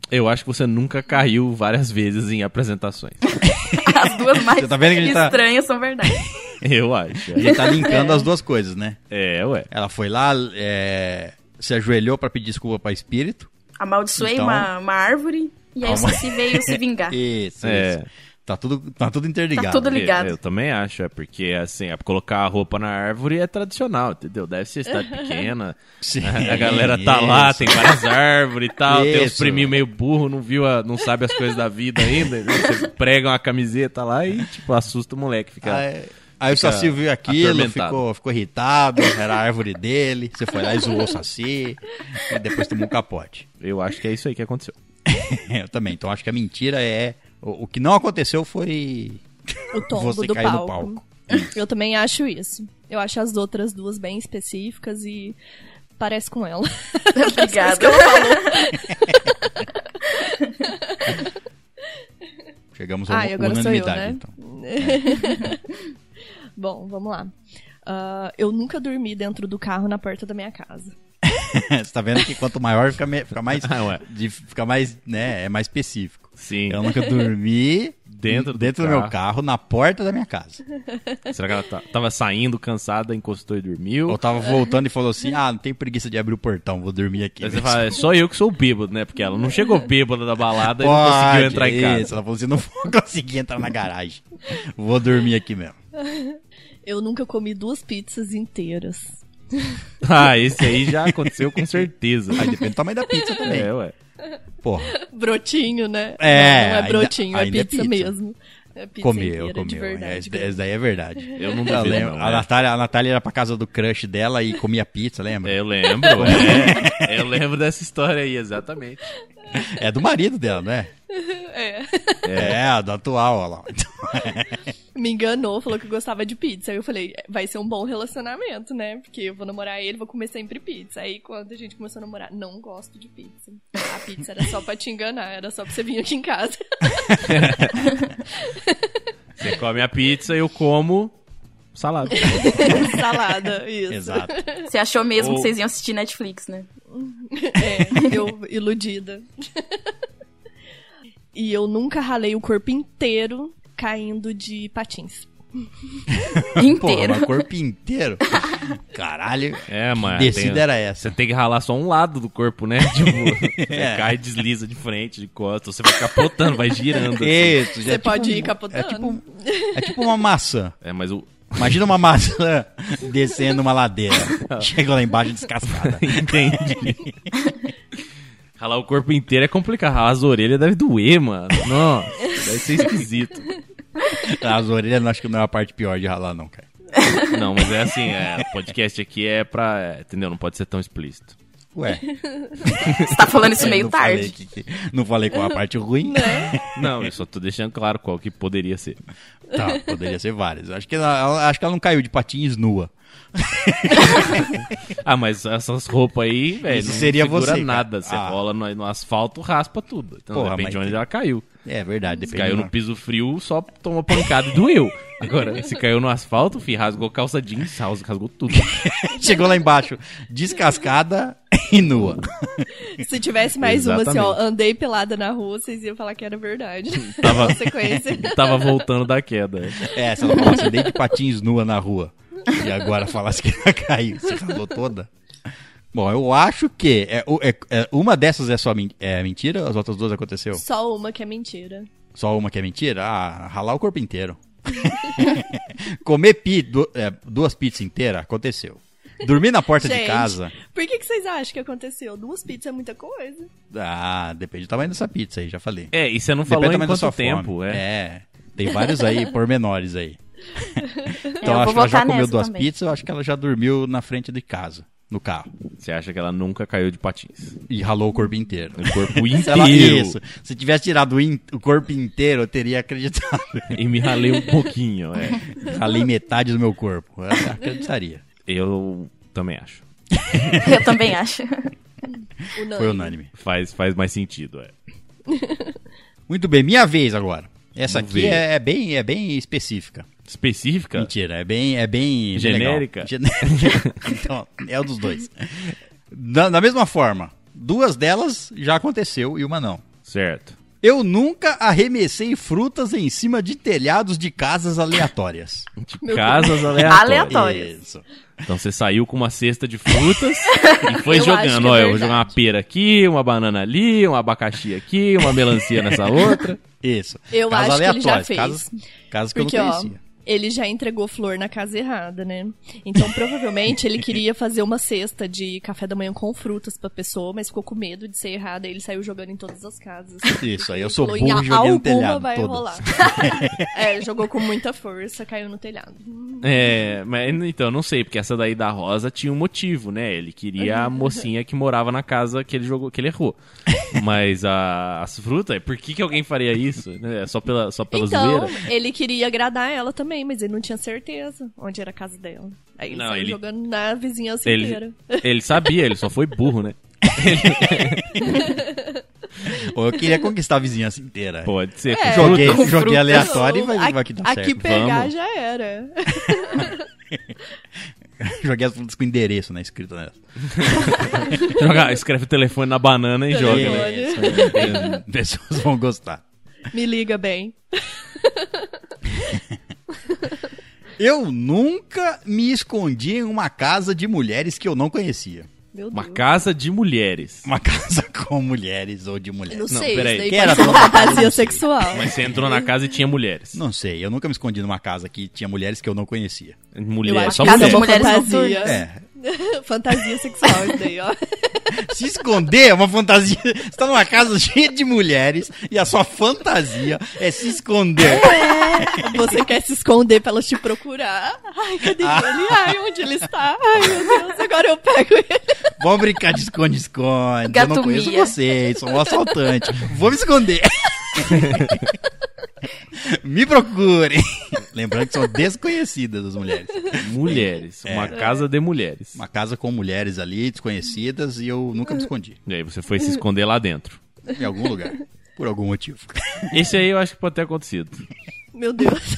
Eu acho que você nunca caiu várias vezes em apresentações. As duas mais Você tá tá- estranhas são verdade. Eu acho. A gente tá linkando as duas coisas, né? É, ué. Ela foi lá, é, se ajoelhou pra pedir desculpa pra espírito. Amaldiçoei Então- uma, uma árvore e aí o Calma. Saci veio se vingar. Isso, É. isso. Tá tudo, tá tudo interligado. Tá tudo ligado. Eu, eu também acho, é porque assim, é, colocar a roupa na árvore é tradicional, entendeu? Deve ser cidade pequena. Sim, A galera tá lá, isso. tem várias árvores e tal, tem os Isso. priminhos meio burro, não viu, a- não sabe as coisas da vida ainda. entendeu? Você prega uma camiseta lá e, tipo, assusta o moleque. Fica... Aí, aí o Saci viu aquilo, ficou, ficou irritado, era a árvore dele, você foi lá e zoou o Saci, e depois tomou um capote. Eu acho que é isso aí que aconteceu. Eu também, então acho que a mentira é... O, o que não aconteceu foi O tombo você do cair no palco. palco. Eu também acho isso. Eu acho as outras duas bem específicas e parece com ela. Obrigada. Chegamos a Ah, e uma agora sou eu, unanimidade, né? então. Bom, vamos lá. Ah, eu nunca dormi dentro do carro na porta da minha casa. Você tá vendo que quanto maior fica, me- fica mais... Ah, fica mais, né, é mais específico. Sim. Eu nunca dormi Dentro do dentro do meu carro. na porta da minha casa. Será que ela tá- tava saindo cansada, encostou e dormiu? Ou tava voltando e falou assim, ah, não tenho preguiça de abrir o portão, vou dormir aqui. Aí você mesmo." fala, é só eu que sou bêbado, né? Porque ela não chegou bêbada da balada e não conseguiu Pode, entrar em casa. Isso, ela falou assim, não vou conseguir entrar na garagem. Vou dormir aqui mesmo. Eu nunca comi duas pizzas inteiras. Ah, esse aí já aconteceu com certeza. Aí depende do tamanho da pizza também. É, ué. Porra, Brotinho, né? É, não, não é ainda- brotinho, é ainda é pizza, pizza. mesmo. É pizza comeu, inteira, comeu. de É, daí é verdade. Eu não duvido, lembro, não, a, é. Natália, a Natália era pra casa do crush dela e comia pizza, lembra? É, Eu lembro, é. Eu lembro dessa história aí, exatamente. É do marido dela, né? É. É, a do atual, olha lá. Me enganou, falou que gostava de pizza. Aí eu falei, vai ser um bom relacionamento, né? Porque eu vou namorar ele, vou comer sempre pizza. Aí quando a gente começou a namorar, não gosto de pizza. A pizza era só pra te enganar, era só pra você vir aqui em casa. Você come a pizza, eu como salada. Salada, isso. Exato. Você achou mesmo Ou- que vocês iam assistir Netflix, né? É, eu iludida. E eu nunca ralei o corpo inteiro caindo de patins. Porra, Inteiro. mas corpo inteiro. Caralho. É, mas. descida tem- era essa? Você tem que ralar só um lado do corpo, né? Tipo, você É. cai, desliza de frente, de costas, você vai capotando, vai girando. assim. Isso, Você é pode tipo ir capotando. É tipo, é tipo uma maçã. É, mas o. Imagina uma maçã descendo uma ladeira. Chega lá embaixo descascada. Entendi. Ralar o corpo inteiro é complicado. Ralar as orelhas deve doer, mano. Nossa, deve ser esquisito. As orelhas não acho que não é a parte pior de ralar, não, cara. Não, mas é assim, é, o podcast aqui é pra. é, entendeu? Não pode ser tão explícito. Ué. Você tá falando isso meio não falei tarde. que- não falei qual a parte ruim. Não, eu só tô deixando claro qual que poderia ser. Tá, poderia ser várias. Acho que ela, acho que ela não caiu de patins nua. Ah, mas essas roupas aí, velho, não seria segura você, nada. Você Ah. rola no, no asfalto, raspa tudo. Então Porra, depende de onde tem- ela caiu. É verdade, Se caiu no piso frio, só tomou pancada e doeu. Agora, se caiu no asfalto, fi, rasgou calça jeans, ras- rasgou tudo. Chegou lá embaixo, descascada e nua. Se tivesse mais uma assim, ó, Exatamente. andei pelada na rua, vocês iam falar que era verdade. Tava-. Tava voltando da queda. É, se ela falasse andei de patins nua na rua e agora falasse que ela caiu, se ralou toda. Bom, eu acho que é, é- é- uma dessas é só men- é mentira, as outras duas aconteceu? Só uma que é mentira. Só uma que é mentira? Ah, ralar o corpo inteiro. Comer pi, du- é, duas pizzas inteiras aconteceu. Dormir na porta de Gente. casa. Por que, que vocês acham que aconteceu? Duas pizzas é muita coisa. Ah, depende do tamanho dessa pizza aí, já falei. É, e você não falou Depende em quanto tempo, fome. é. É, tem vários aí, pormenores aí. Então eu acho que ela já comeu duas também. pizzas, eu acho que ela já dormiu na frente de casa, no carro. Você acha que ela nunca caiu de patins? E ralou o corpo inteiro. O corpo Se ela- inteiro. isso. Se tivesse tirado o, in- o corpo inteiro, eu teria acreditado. E me ralei um pouquinho, é. Ralei metade do meu corpo. Eu acreditaria. Eu também acho. Eu também acho. Unânime. Foi unânime. Faz, faz mais sentido, é. Muito bem, minha vez agora. Essa Vamos aqui é, é bem, é bem específica. Específica? Mentira, é bem, é bem Genérica? legal. Genérica. então, é o dos dois. Da, da mesma forma, duas delas já aconteceu e uma não. Certo. Eu nunca arremessei frutas em cima de telhados de casas aleatórias. De casas aleatórias. Aleatórias. Isso. Então você saiu com uma cesta de frutas e foi Eu jogando. é Ó, eu vou jogar uma pera aqui, uma banana ali, um abacaxi aqui, uma melancia nessa outra. Isso. Eu Casas acho que ele já aleatórias, fez. Casas, casas que Porque, eu não ó, conhecia. Ele já entregou flor na casa errada, né? Então, provavelmente, ele queria fazer uma cesta de café da manhã com frutas pra pessoa, mas ficou com medo de ser errada e ele saiu jogando em todas as casas. Isso, aí eu sou burro e joguei no telhado. vai todas. rolar. é, jogou com muita força, caiu no telhado. É, mas então, não sei, porque essa daí da Rosa tinha um motivo, né? Ele queria a mocinha que morava na casa que ele jogou, que ele errou. Mas a- as frutas, por que, que alguém faria isso? né? É Só pela, só pela então, zoeira? ele queria agradar ela também, mas ele não tinha certeza onde era a casa dela. Aí ele Não, ele- jogando na vizinhança Ele, inteira. ele sabia, ele só foi burro, né? Ou eu queria conquistar a vizinhança inteira. Pode ser. É, joguei, joguei aleatório e vai, Aqui- vai que dá Aqui certo. pegar Vamos. já era. Joguei as frutas com endereço, né? Escrito nessa. Joga- escreve o telefone na banana e joga, né? Isso, Pessoas vão gostar. Me liga bem. Eu nunca me escondi em uma casa de mulheres que eu não conhecia. Meu Uma casa de mulheres. Uma casa com mulheres ou de Eu mulheres. Não Não, sei, peraí. isso pode era fantasia sexual. Mas você entrou na casa e tinha mulheres. Não sei, eu nunca me escondi numa casa que tinha mulheres que eu não conhecia. Eu Mulher, acho só que uma Mulheres fantasia. noturnas. É. fantasia sexual isso daí, ó. Se esconder é uma fantasia. Você tá numa casa cheia de mulheres e a sua fantasia é se esconder. Você quer se esconder pra elas te procurar. Ai, cadê ele? Ai, onde ele está? Ai, meu Deus, agora eu pego ele. Vamos brincar de esconde-esconde. Eu não conheço vocês, sou um assaltante. Vou me esconder. me procurem. Lembrando que são desconhecidas as mulheres. Mulheres. Uma casa de mulheres. Uma casa com mulheres ali, desconhecidas, e eu nunca me escondi. E aí você foi se esconder lá dentro. Em algum lugar. Por algum motivo. Esse aí eu acho que pode ter acontecido. Meu Deus.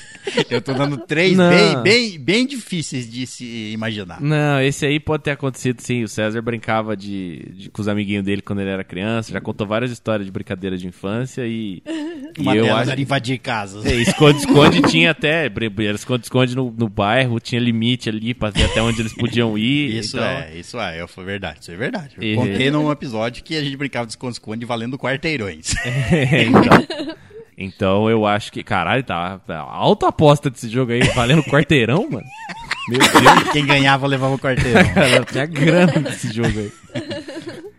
Eu tô dando três Não. bem, bem, bem difíceis de se imaginar. Não, esse aí pode ter acontecido sim. O César brincava de, de- com os amiguinhos dele quando ele era criança. Já contou várias histórias de brincadeira de infância e. Uma e eu acho. era invadir casas. É, Esconde-esconde tinha até. Esconde-esconde no, no bairro, tinha limite ali pra ver até onde eles podiam ir. Isso então- é, isso é, foi verdade, isso é verdade. Eu E- contei num episódio que a gente brincava de esconde-esconde valendo quarteirões. É, então. Então eu acho que. Caralho, tá. tá alta aposta desse jogo aí, valendo quarteirão, mano. Meu Deus. Quem ganhava levava o quarteirão. Tinha grana nesse jogo aí.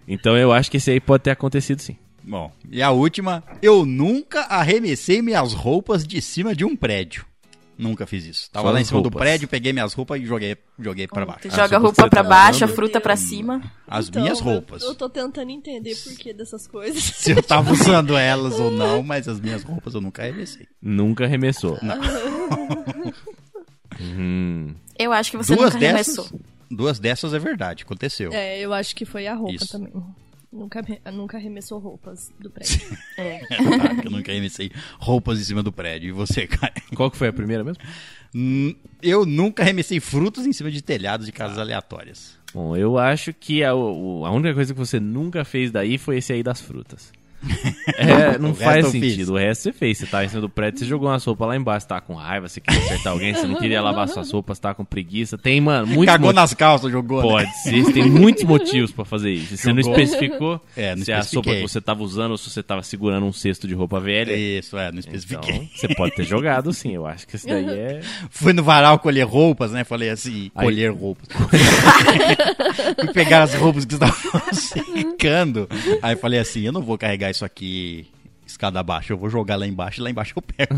Então eu acho que esse aí pode ter acontecido sim. Bom, e a última, eu nunca arremessei minhas roupas de cima de um prédio. Nunca fiz isso. Tava Só lá em as cima do roupas. prédio, peguei minhas roupas e joguei, joguei pra baixo. As joga a roupas roupa tá baixo, a fruta pra cima. As Então, minhas roupas. Eu, tô tentando entender por que dessas coisas. Se eu tava usando elas ou não, mas as minhas roupas eu nunca arremessei. Nunca arremessou. Hum, Eu acho que você Duas nunca dessas, arremessou. duas dessas é verdade, aconteceu. É, eu acho que foi a roupa Isso. também. Nunca, nunca arremessou roupas do prédio. É. Que eu nunca arremessei roupas em cima do prédio. E você, cara? qual que foi a primeira mesmo? Eu nunca arremessei frutos em cima de telhados de casas aleatórias. Bom, eu acho que a, a única coisa que você nunca fez daí foi esse aí das frutas. É, não faz fiz. sentido. O resto você fez. Você tava em cima do prédio, você jogou umas roupas lá embaixo, você tava com raiva, você queria acertar alguém, você não queria lavar suas roupas, tava com preguiça. Tem, mano, muito Cagou nas calças, jogou. né? Pode ser, você tem muitos motivos pra fazer isso. Você não Jogou. especificou É, não se é a sopa que você tava usando ou se você tava segurando um cesto de roupa velha. Isso, é, não Então, especifiquei. você pode ter jogado sim, eu acho que isso daí é. Fui no varal colher roupas, né? Falei assim, Aí- colher roupas. Fui pegar as roupas que estavam secando. Aí falei assim, eu não vou carregar isso aqui escada abaixo, eu vou jogar lá embaixo e lá embaixo eu pego.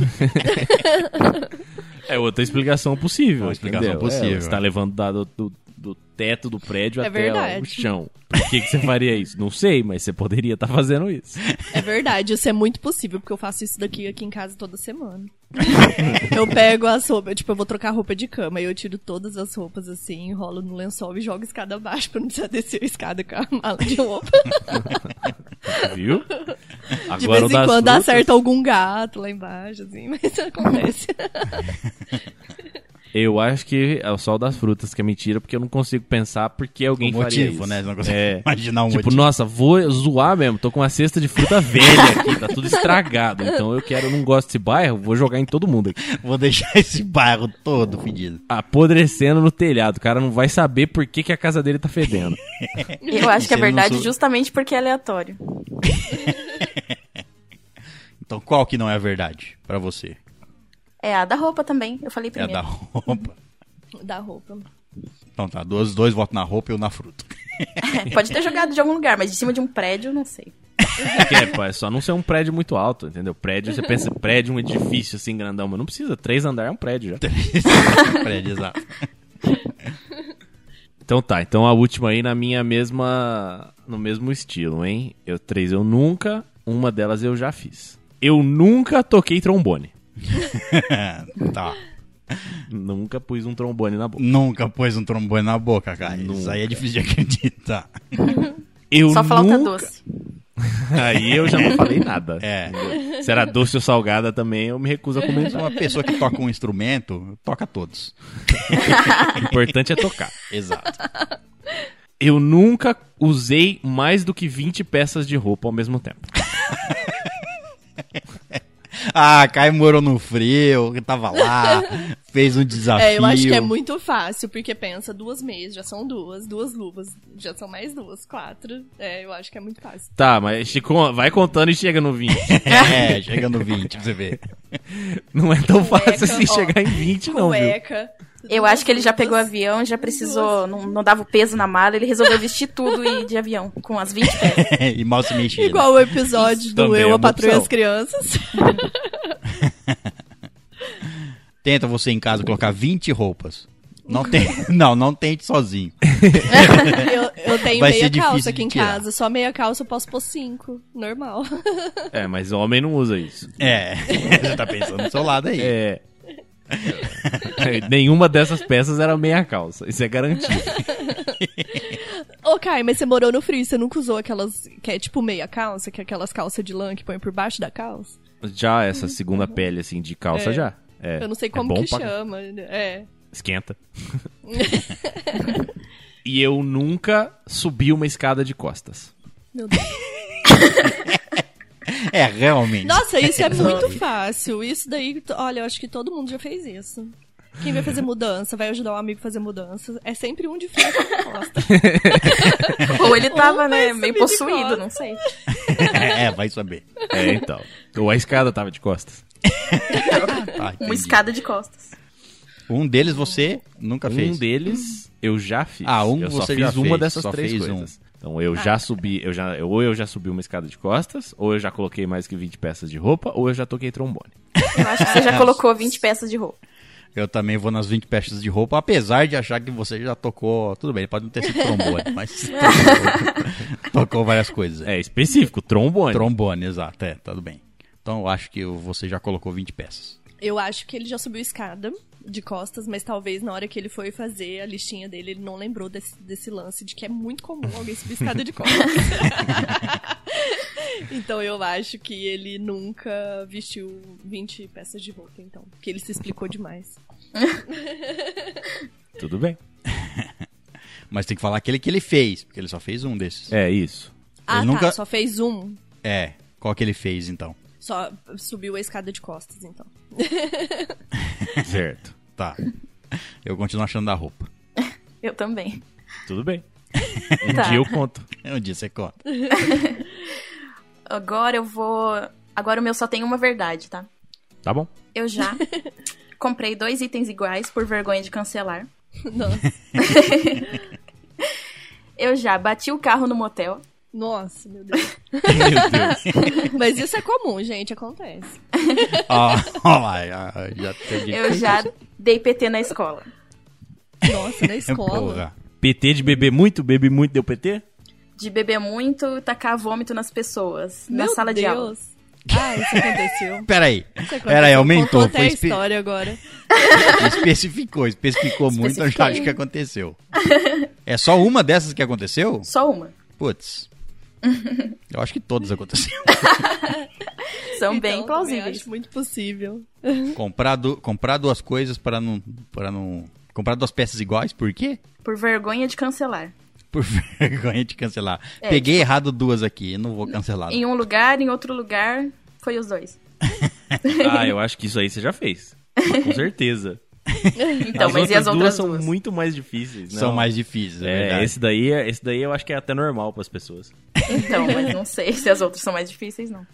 É outra explicação possível. Uma explicação entendeu? possível. É, você tá levando da- do, do, teto do prédio É até verdade. o chão. Por que, que você faria isso? Não sei, mas você poderia estar fazendo isso. É verdade, isso é muito possível, porque eu faço isso daqui aqui em casa toda semana. eu pego as roupas, tipo, eu vou trocar roupa de cama, aí eu tiro todas as roupas assim, enrolo no lençol e jogo escada abaixo pra não precisar descer a escada com a mala de roupa. Viu? De Agora o vez em quando frutas- acerta algum gato lá embaixo, assim, mas acontece. Eu acho que é o sol das frutas que é mentira, porque eu não consigo pensar porque alguém O faria motivo, isso. né? Você não consegue É. imaginar um Tipo, motivo. nossa, vou zoar mesmo. Tô com uma cesta de fruta velha aqui, tá tudo estragado. Então eu quero, eu não gosto desse bairro, vou jogar em todo mundo aqui. Vou deixar esse bairro todo fedido. Apodrecendo no telhado. O cara não vai saber por que, que a casa dele tá fedendo. Eu acho que é verdade sou- justamente porque é aleatório. Então qual que não é a verdade pra você? É a da roupa também, eu falei É a primeiro. da roupa. Da roupa. Então tá, dois, dois votos na roupa e eu na fruta. Pode ter jogado de algum lugar, mas de cima de um prédio, não sei. É, pô, é só não ser um prédio muito alto, entendeu? Prédio, você pensa, prédio, um edifício assim grandão, mas não precisa. Três andares é um prédio já. Prédio, exato. Então tá, então a última aí na minha mesma. No mesmo estilo, hein? Eu três eu nunca, uma delas eu já fiz. Eu nunca toquei trombone. tá. Nunca pus um trombone na boca. Nunca pôs um trombone na boca, cara. Isso Nunca. aí é difícil de acreditar. Eu Só falta nunca... doce. Aí eu já não falei nada. É. entendeu? Se era doce ou salgada também, eu me recuso a comentar. Uma pessoa que toca um instrumento, toca todos. O importante é tocar. Exato. Eu nunca usei mais do que 20 peças de roupa ao mesmo tempo. Ah, Caio morou no frio, que tava lá, fez um desafio. É, eu acho que é muito fácil, porque pensa, duas meias, já são duas, duas luvas, já são mais duas, quatro. É, eu acho que é muito fácil. Tá, mas Chico, vai contando e chega no 20. É, chega no 20 pra você ver. Não é tão Cueca, fácil assim ó. chegar em 20, não, viu? Eu acho que ele já pegou avião, já precisou, não, não dava o peso na mala, ele resolveu vestir tudo e ir de avião, com as 20 peças. e mal se mexia. Igual o episódio do também é Eu, uma a Patrulha e as Crianças. Tenta você em casa colocar 20 roupas. Não, tem, não, não tente sozinho. eu, eu tenho Vai ser meia difícil calça aqui em casa. Só meia calça eu posso pôr cinco. Normal. É, mas homem não usa isso. É, você tá pensando do seu lado aí. É. Nenhuma dessas peças era meia calça. Isso é garantido. Ô, Kai, mas você morou no frio, você nunca usou aquelas que é tipo meia calça, que é aquelas calças de lã que põe por baixo da calça? Já essa segunda pele, assim, de calça, É. já. É. Eu não sei É como bom que pra- chama. É. Esquenta. e eu nunca subi uma escada de costas. Meu Deus. É, realmente. Nossa, isso é muito fácil. Isso daí, olha, eu acho que todo mundo já fez isso. Quem vai fazer mudança, vai ajudar um amigo a fazer mudança. É sempre um de frente costa. Ou ele tava, Ou né, meio possuído, não sei. É, vai saber. É, então. Ou a escada tava de costas. Tá, entendi. Uma escada de costas. Um deles você nunca fez. Um deles eu já fiz. Ah, um eu só você fiz já uma fez, dessas só três fez um. Então eu já subi, eu já, eu- ou eu já subi uma escada de costas, ou eu já coloquei mais que 20 peças de roupa, ou eu já toquei trombone. Eu acho que você já colocou 20 peças de roupa. Eu também vou nas 20 peças de roupa, apesar de achar que você já tocou. Tudo bem, pode não ter sido trombone, mas tocou, tocou várias coisas. É específico, trombone. Trombone, exato, é, tudo bem. Então eu acho que você já colocou 20 peças. Eu acho que ele já subiu escada de costas, mas talvez na hora que ele foi fazer a listinha dele, ele não lembrou desse, desse lance de que é muito comum alguém subir escada de costas. então eu acho que ele nunca vestiu 20 peças de roupa, então. Porque ele se explicou demais. Tudo bem. Mas tem que falar aquele que ele fez, porque ele só fez um desses. É isso. Ah, tá. nunca- Só fez um. É, qual que ele fez então? Só subiu a escada de costas, então. Certo. Tá. Eu continuo achando da roupa. Eu também. Tudo bem. Um Tá. dia eu conto. Um dia você conta. Agora eu vou. Agora o meu só tem uma verdade, tá? Tá bom? Eu já comprei dois itens iguais por vergonha de cancelar. Nossa. Eu já bati o carro no motel. Nossa, meu Deus. Meu Deus. Mas isso é comum, gente, acontece. Ó lá, já, Eu já dei PT na escola. Nossa, na escola. Porra. PT de beber muito, bebe muito, deu PT? De beber muito e tacar vômito nas pessoas. na Meu sala de aula. Deus. Ah, isso aconteceu. Peraí. Isso aconteceu. Peraí, aumentou. Contou até Foi a espe- história agora. especificou, especificou muito, eu já acho que aconteceu. É só uma dessas que aconteceu? Só uma. Putz. Eu acho que todos aconteceram. São Então, bem plausíveis. Acho muito possível. comprar, du- comprar duas coisas para não, para não. Comprar duas peças iguais, por quê? Por vergonha de cancelar. Por vergonha de cancelar. É, Peguei errado duas aqui, não vou cancelar. Em um lugar, em outro lugar, foi os dois. Ah, eu acho que isso aí você já fez. Com certeza. Então, as mas e as duas outras são duas? muito mais difíceis. São não. mais difíceis, é, É, verdade. esse daí, esse daí eu acho que é até normal pras pessoas. Então, mas não sei se as outras são mais difíceis, não.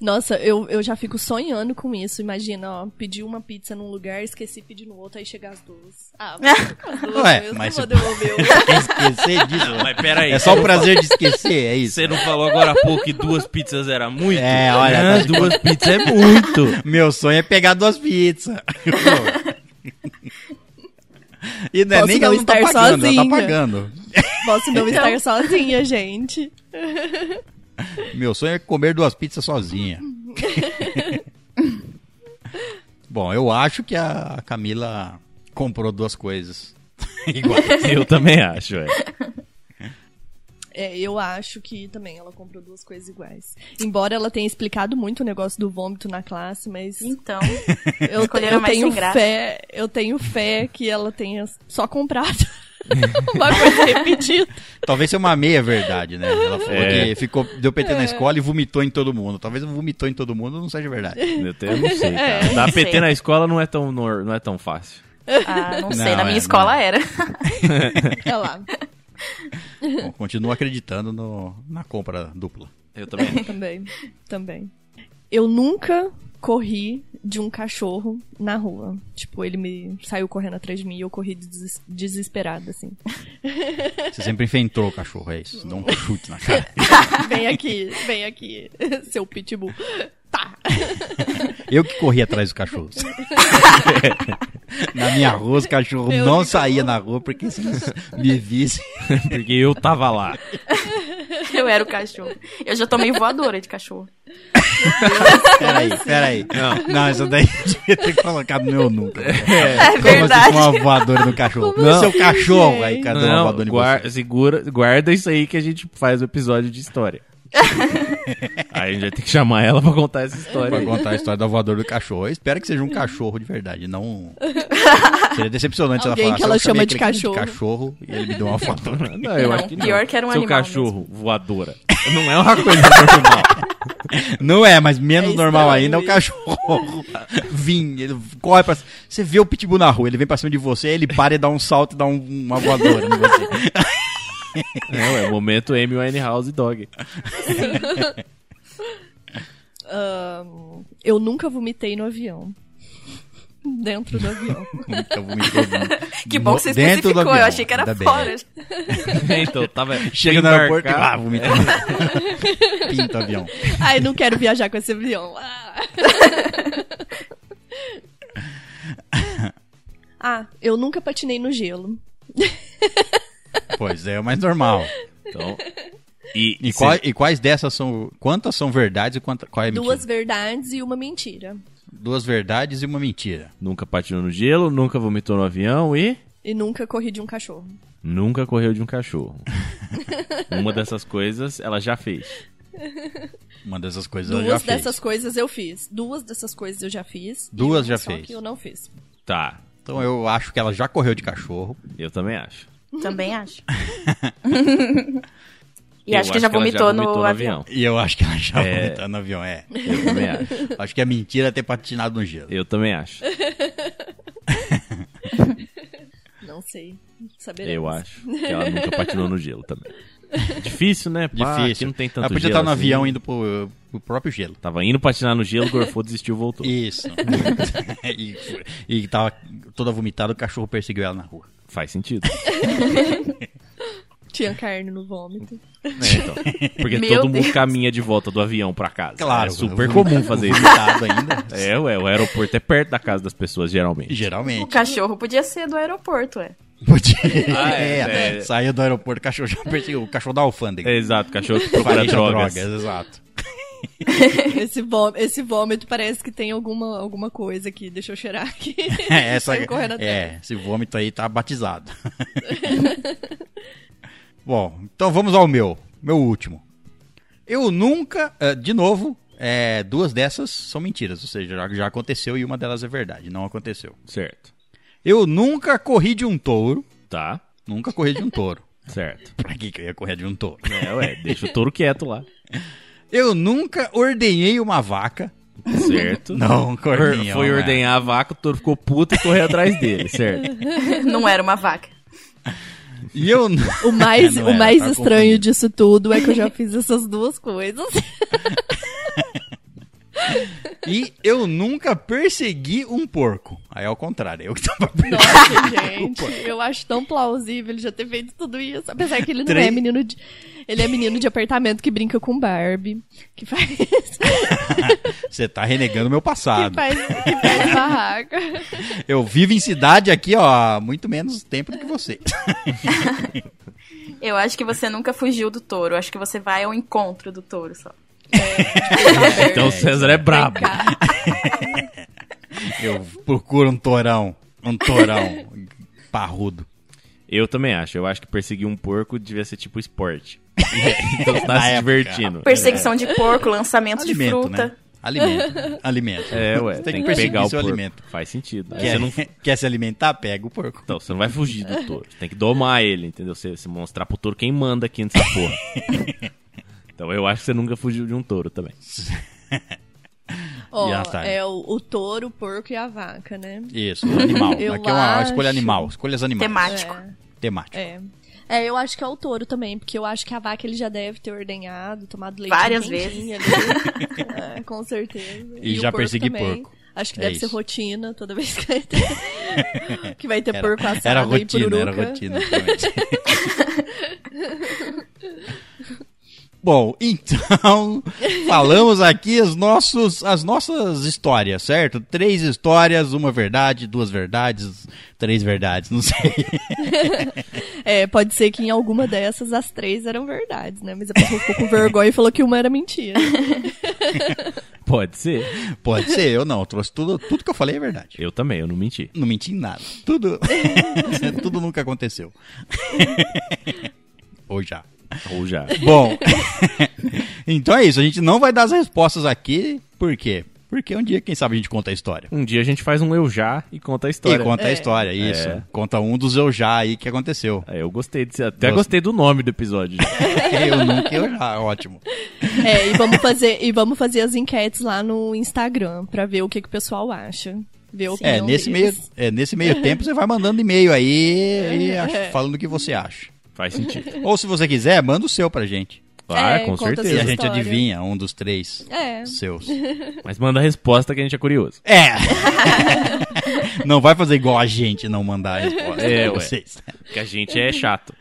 Nossa, eu, eu já fico sonhando com isso. Imagina, ó, pedir uma pizza num lugar, esqueci de pedir no outro, aí chegar as duas. Ah, as duas Ué, mesmo, mas vou você- devolver esquecer disso? Mas peraí. É só o prazer de esquecer, é isso? Você não falou agora há pouco que duas pizzas era muito? É, olha, tá- duas pizzas é muito. Meu sonho é pegar duas pizzas. E não é Posso nem que não ela não tá estar pagando, ela tá sozinha. pagando. Posso não estar sozinha, gente. Meu sonho é comer duas pizzas sozinha. Bom, eu acho que a Camila comprou duas coisas. Igual. Eu também acho, é. É, eu acho que também ela comprou duas coisas iguais. Embora ela tenha explicado muito o negócio do vômito na classe, mas Então, eu, eu mais tenho fé, eu tenho fé que ela tenha só comprado uma coisa repetida. Talvez seja uma meia verdade, né? Ela falou É. que ficou, deu PT na escola e vomitou em todo mundo. Talvez vomitou em todo mundo não seja verdade. Eu, eu não sei, cara. É, Dar PT sei. na escola não é tão, não é tão fácil. ah, não sei, Não, na é, minha escola não. era. Olha lá, Bom, continuo acreditando no- na compra dupla. Eu também. também, também. Eu nunca corri de um cachorro na rua. Tipo, ele me saiu correndo atrás de mim e eu corri des- desesperada, assim. Você sempre enfrentou o cachorro, é isso? Dá um chute na cara. Vem aqui, vem aqui, seu pitbull. Tá. Eu que corri atrás dos cachorros. na minha rua, os cachorros Eu não que saíam na rua porque se eles me vissem. Porque eu tava lá. Eu era o cachorro. Eu já tomei voadora de cachorro. Peraí, peraí. Não. Não, isso daí eu devia ter colocado no meu nunca. É Como verdade. assim com uma voadora no cachorro? Como Seu assim, cachorro, aí cadê uma Não, voadora em guarda, segura, guarda isso aí que a gente faz o episódio de história. aí a gente vai ter que chamar ela pra contar essa história. Pra contar a história da voadora do cachorro. Eu espero que seja um cachorro de verdade, não... Seria decepcionante se ela Alguém falasse, que ela "Eu chamei chama de cachorro." cachorro e ele me deu uma voadora. Não, eu Não, acho que não. pior que era um Seu animal cachorro, voadora. Não é uma coisa normal. Não é, mas menos É normal ainda é o cachorro vir, ele corre pra... Você vê o pitbull na rua, ele vem pra cima de você, ele para e dá um salto e dá um- uma voadora em você. É, ué, momento Amy Winehouse Dog. Ahn, eu nunca vomitei no avião. Dentro do avião. Nunca vomitou Que bom que você no- especificou. Eu achei que era fora. então, tava. Chega no aeroporto e ah, vomitou. Pinta o avião. Ai, não quero viajar com esse avião. Ah. Ah, eu nunca patinei no gelo. Pois é, o mais normal. Então, e, E, qual- e quais dessas são. Quantas são verdades e quanta, qual é mentira? Duas verdades e uma mentira. Duas verdades e uma mentira. nunca patinou no gelo, nunca vomitou no avião e E nunca corri de um cachorro. nunca correu de um cachorro. Uma dessas coisas ela já fez. Uma dessas coisas ela já Duas fez. dessas coisas eu fiz. Duas dessas coisas eu já fiz. Duas já só fez. que eu não fiz. Tá, Então eu acho que ela já correu de cachorro. eu também acho. Também acho. e Eu acho que já ela vomitou, no, avião. E eu acho que ela já É. vomitou no avião, é. Eu também acho. Acho que é mentira ter patinado no gelo. Eu também acho. Não sei. Saberemos. Eu acho que ela nunca patinou no gelo também. Difícil, né? Pá, Difícil. Aqui não tem tanto ela podia gelo estar no assim. avião indo pro, pro próprio gelo. Tava indo patinar no gelo, gorfou, desistiu, voltou. Isso. e, e tava toda vomitada, o cachorro perseguiu ela na rua. Faz sentido. Tinha carne no vômito. É, então. Porque Meu todo mundo Deus. caminha de volta do avião pra casa. Claro. É super comum fazer isso. Ainda. É, ué, o aeroporto é perto da casa das pessoas, geralmente. O Geralmente. cachorro podia ser do aeroporto, ué. Podia. Ah, é, é, é. Saiu do aeroporto, o cachorro já perseguiu. O cachorro da alfândega. É, exato, cachorro que procura Fareja drogas. exato. Esse, vó- esse vômito parece que tem alguma, alguma coisa aqui. Deixa eu cheirar aqui. É, essa, é, esse vômito aí tá batizado. Bom, então vamos ao meu. Meu último. Eu nunca, eh, de novo, eh, duas dessas são mentiras, ou seja, já, já aconteceu e uma delas é verdade, não aconteceu. Certo. Eu nunca corri de um touro, Tá. nunca corri de um touro. Certo. Pra que, que eu ia correr de um touro? É, ué, deixa o touro quieto lá. Eu nunca ordenhei uma vaca. Certo. Não. Foi né? ordenhar a vaca, o touro ficou puto e correu atrás dele, certo? Não era uma vaca. E eu n- O mais, Não o era, mais tá estranho confundindo. disso tudo é que eu já fiz essas duas coisas. E eu nunca persegui um porco. Aí é ao contrário, eu que tava perseguindo. Nossa, gente, eu acho tão plausível ele já ter feito tudo isso. Apesar que ele não Três- é menino de. Ele é menino de apartamento que brinca com Barbie. Que faz. Você tá renegando meu que passado. faz, que faz barraca. Eu vivo em cidade aqui, ó, há muito menos tempo do que você. Eu acho que você nunca fugiu do touro. Eu acho que você vai ao encontro do touro só. Então o César é brabo. Eu procuro um torão. Um torão parrudo. Eu também acho. Eu acho que perseguir um porco devia ser tipo esporte. então você tá se época. divertindo. Perseguição de porco, lançamento de Alimento, fruta. né? Alimento. Alimento. É, ué, Você tem, tem que que pegar perseguir o seu porco. alimento. Faz sentido. Quer, Você não, quer se alimentar? Pega o porco. então, você não vai fugir do touro. Você tem que domar ele, entendeu? Você, você mostrar pro touro quem manda aqui nessa porra. Então eu acho que você nunca fugiu de um touro também. Ó, tá. é o, o touro, o porco e a vaca, né? Isso, animal. Eu Aqui é uma acho- escolha animal. Escolhas animais. Temático. Temático. É. É, eu acho que é o touro também, porque eu acho que a vaca ele já deve ter ordenhado, tomado leite Várias ali. é, com certeza. E o já porco persegui também. porco. Acho que É deve ser isso. rotina toda vez que vai ter, que vai ter Era, porco assado era e rotina, era rotina. Bom, então, falamos aqui as, nossos, as nossas histórias, certo? Três histórias, uma verdade, duas verdades, três verdades, não sei. É, pode ser que em alguma dessas as três eram verdades, né? Mas a pessoa ficou com vergonha e falou que uma era mentira. Pode ser. Pode ser, eu não, eu trouxe tudo, tudo que eu falei é verdade. Eu também, eu não menti. Não menti em nada. Tudo, tudo nunca aconteceu. Ou já. Ou já. Bom, então é isso. A gente não vai dar as respostas aqui. Por quê? Porque um dia, quem sabe, a gente conta a história. Um dia a gente faz um eu já e conta a história. E conta a É. história, isso. É. Conta um dos eu já aí que aconteceu. É, eu gostei de até Gosto. gostei do nome do episódio. eu nunca, eu já, ótimo. É, e vamos fazer, e vamos fazer as enquetes lá no Instagram pra ver o que, que o pessoal acha. Ver a É, nesse meio, é, nesse meio tempo você vai mandando e-mail aí e ach- falando o que você acha. Faz sentido. Ou se você quiser, manda o seu pra gente. Ah, É, com conta E certeza. a gente história. adivinha um dos três É. seus. Mas manda a resposta que a gente é curioso. É! não vai fazer igual a gente não mandar a resposta É, ué. vocês. Porque a gente é chato.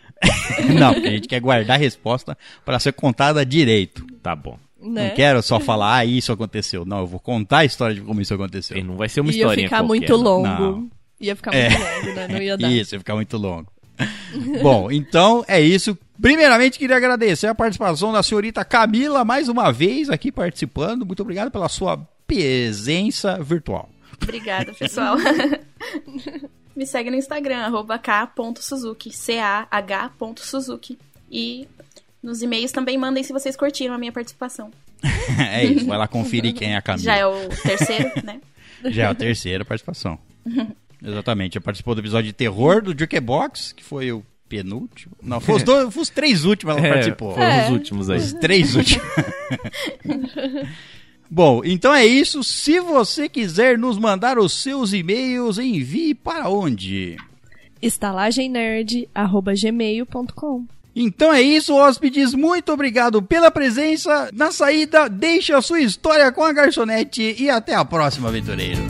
Não, porque a gente quer guardar a resposta para ser contada direito. Tá bom. Né? Não quero só falar, ah, isso aconteceu. Não, eu vou contar a história de como isso aconteceu. E não vai ser uma Ia historinha ficar qualquer, muito né? longo. Não. Ia ficar É. muito longo, né? Não ia dar. Isso, ia ficar muito longo. Bom, então é isso. Primeiramente, queria agradecer a participação da senhorita Camila, mais uma vez aqui participando. Muito obrigado pela sua presença virtual. Obrigada, pessoal. Me segue no Instagram, arroba k.suzuki, C-A-H.suzuki. E nos e-mails também mandem se vocês curtiram a minha participação. é isso, vai lá conferir quem é a Camila. Já é o terceiro, né? Já é a terceira participação. Exatamente. Ela participou do episódio de terror do Jukebox, que foi o penúltimo. Não, foi os, dois, foi os três últimos ela É, participou. foram É. os últimos aí. Os três últimos. Bom, então é isso. Se você quiser nos mandar os seus e-mails, envie para onde? estalagemnerd@gmail.com. Então é isso, hóspedes. Muito obrigado pela presença. Na saída, deixe a sua história com a garçonete e até a próxima, aventureiro.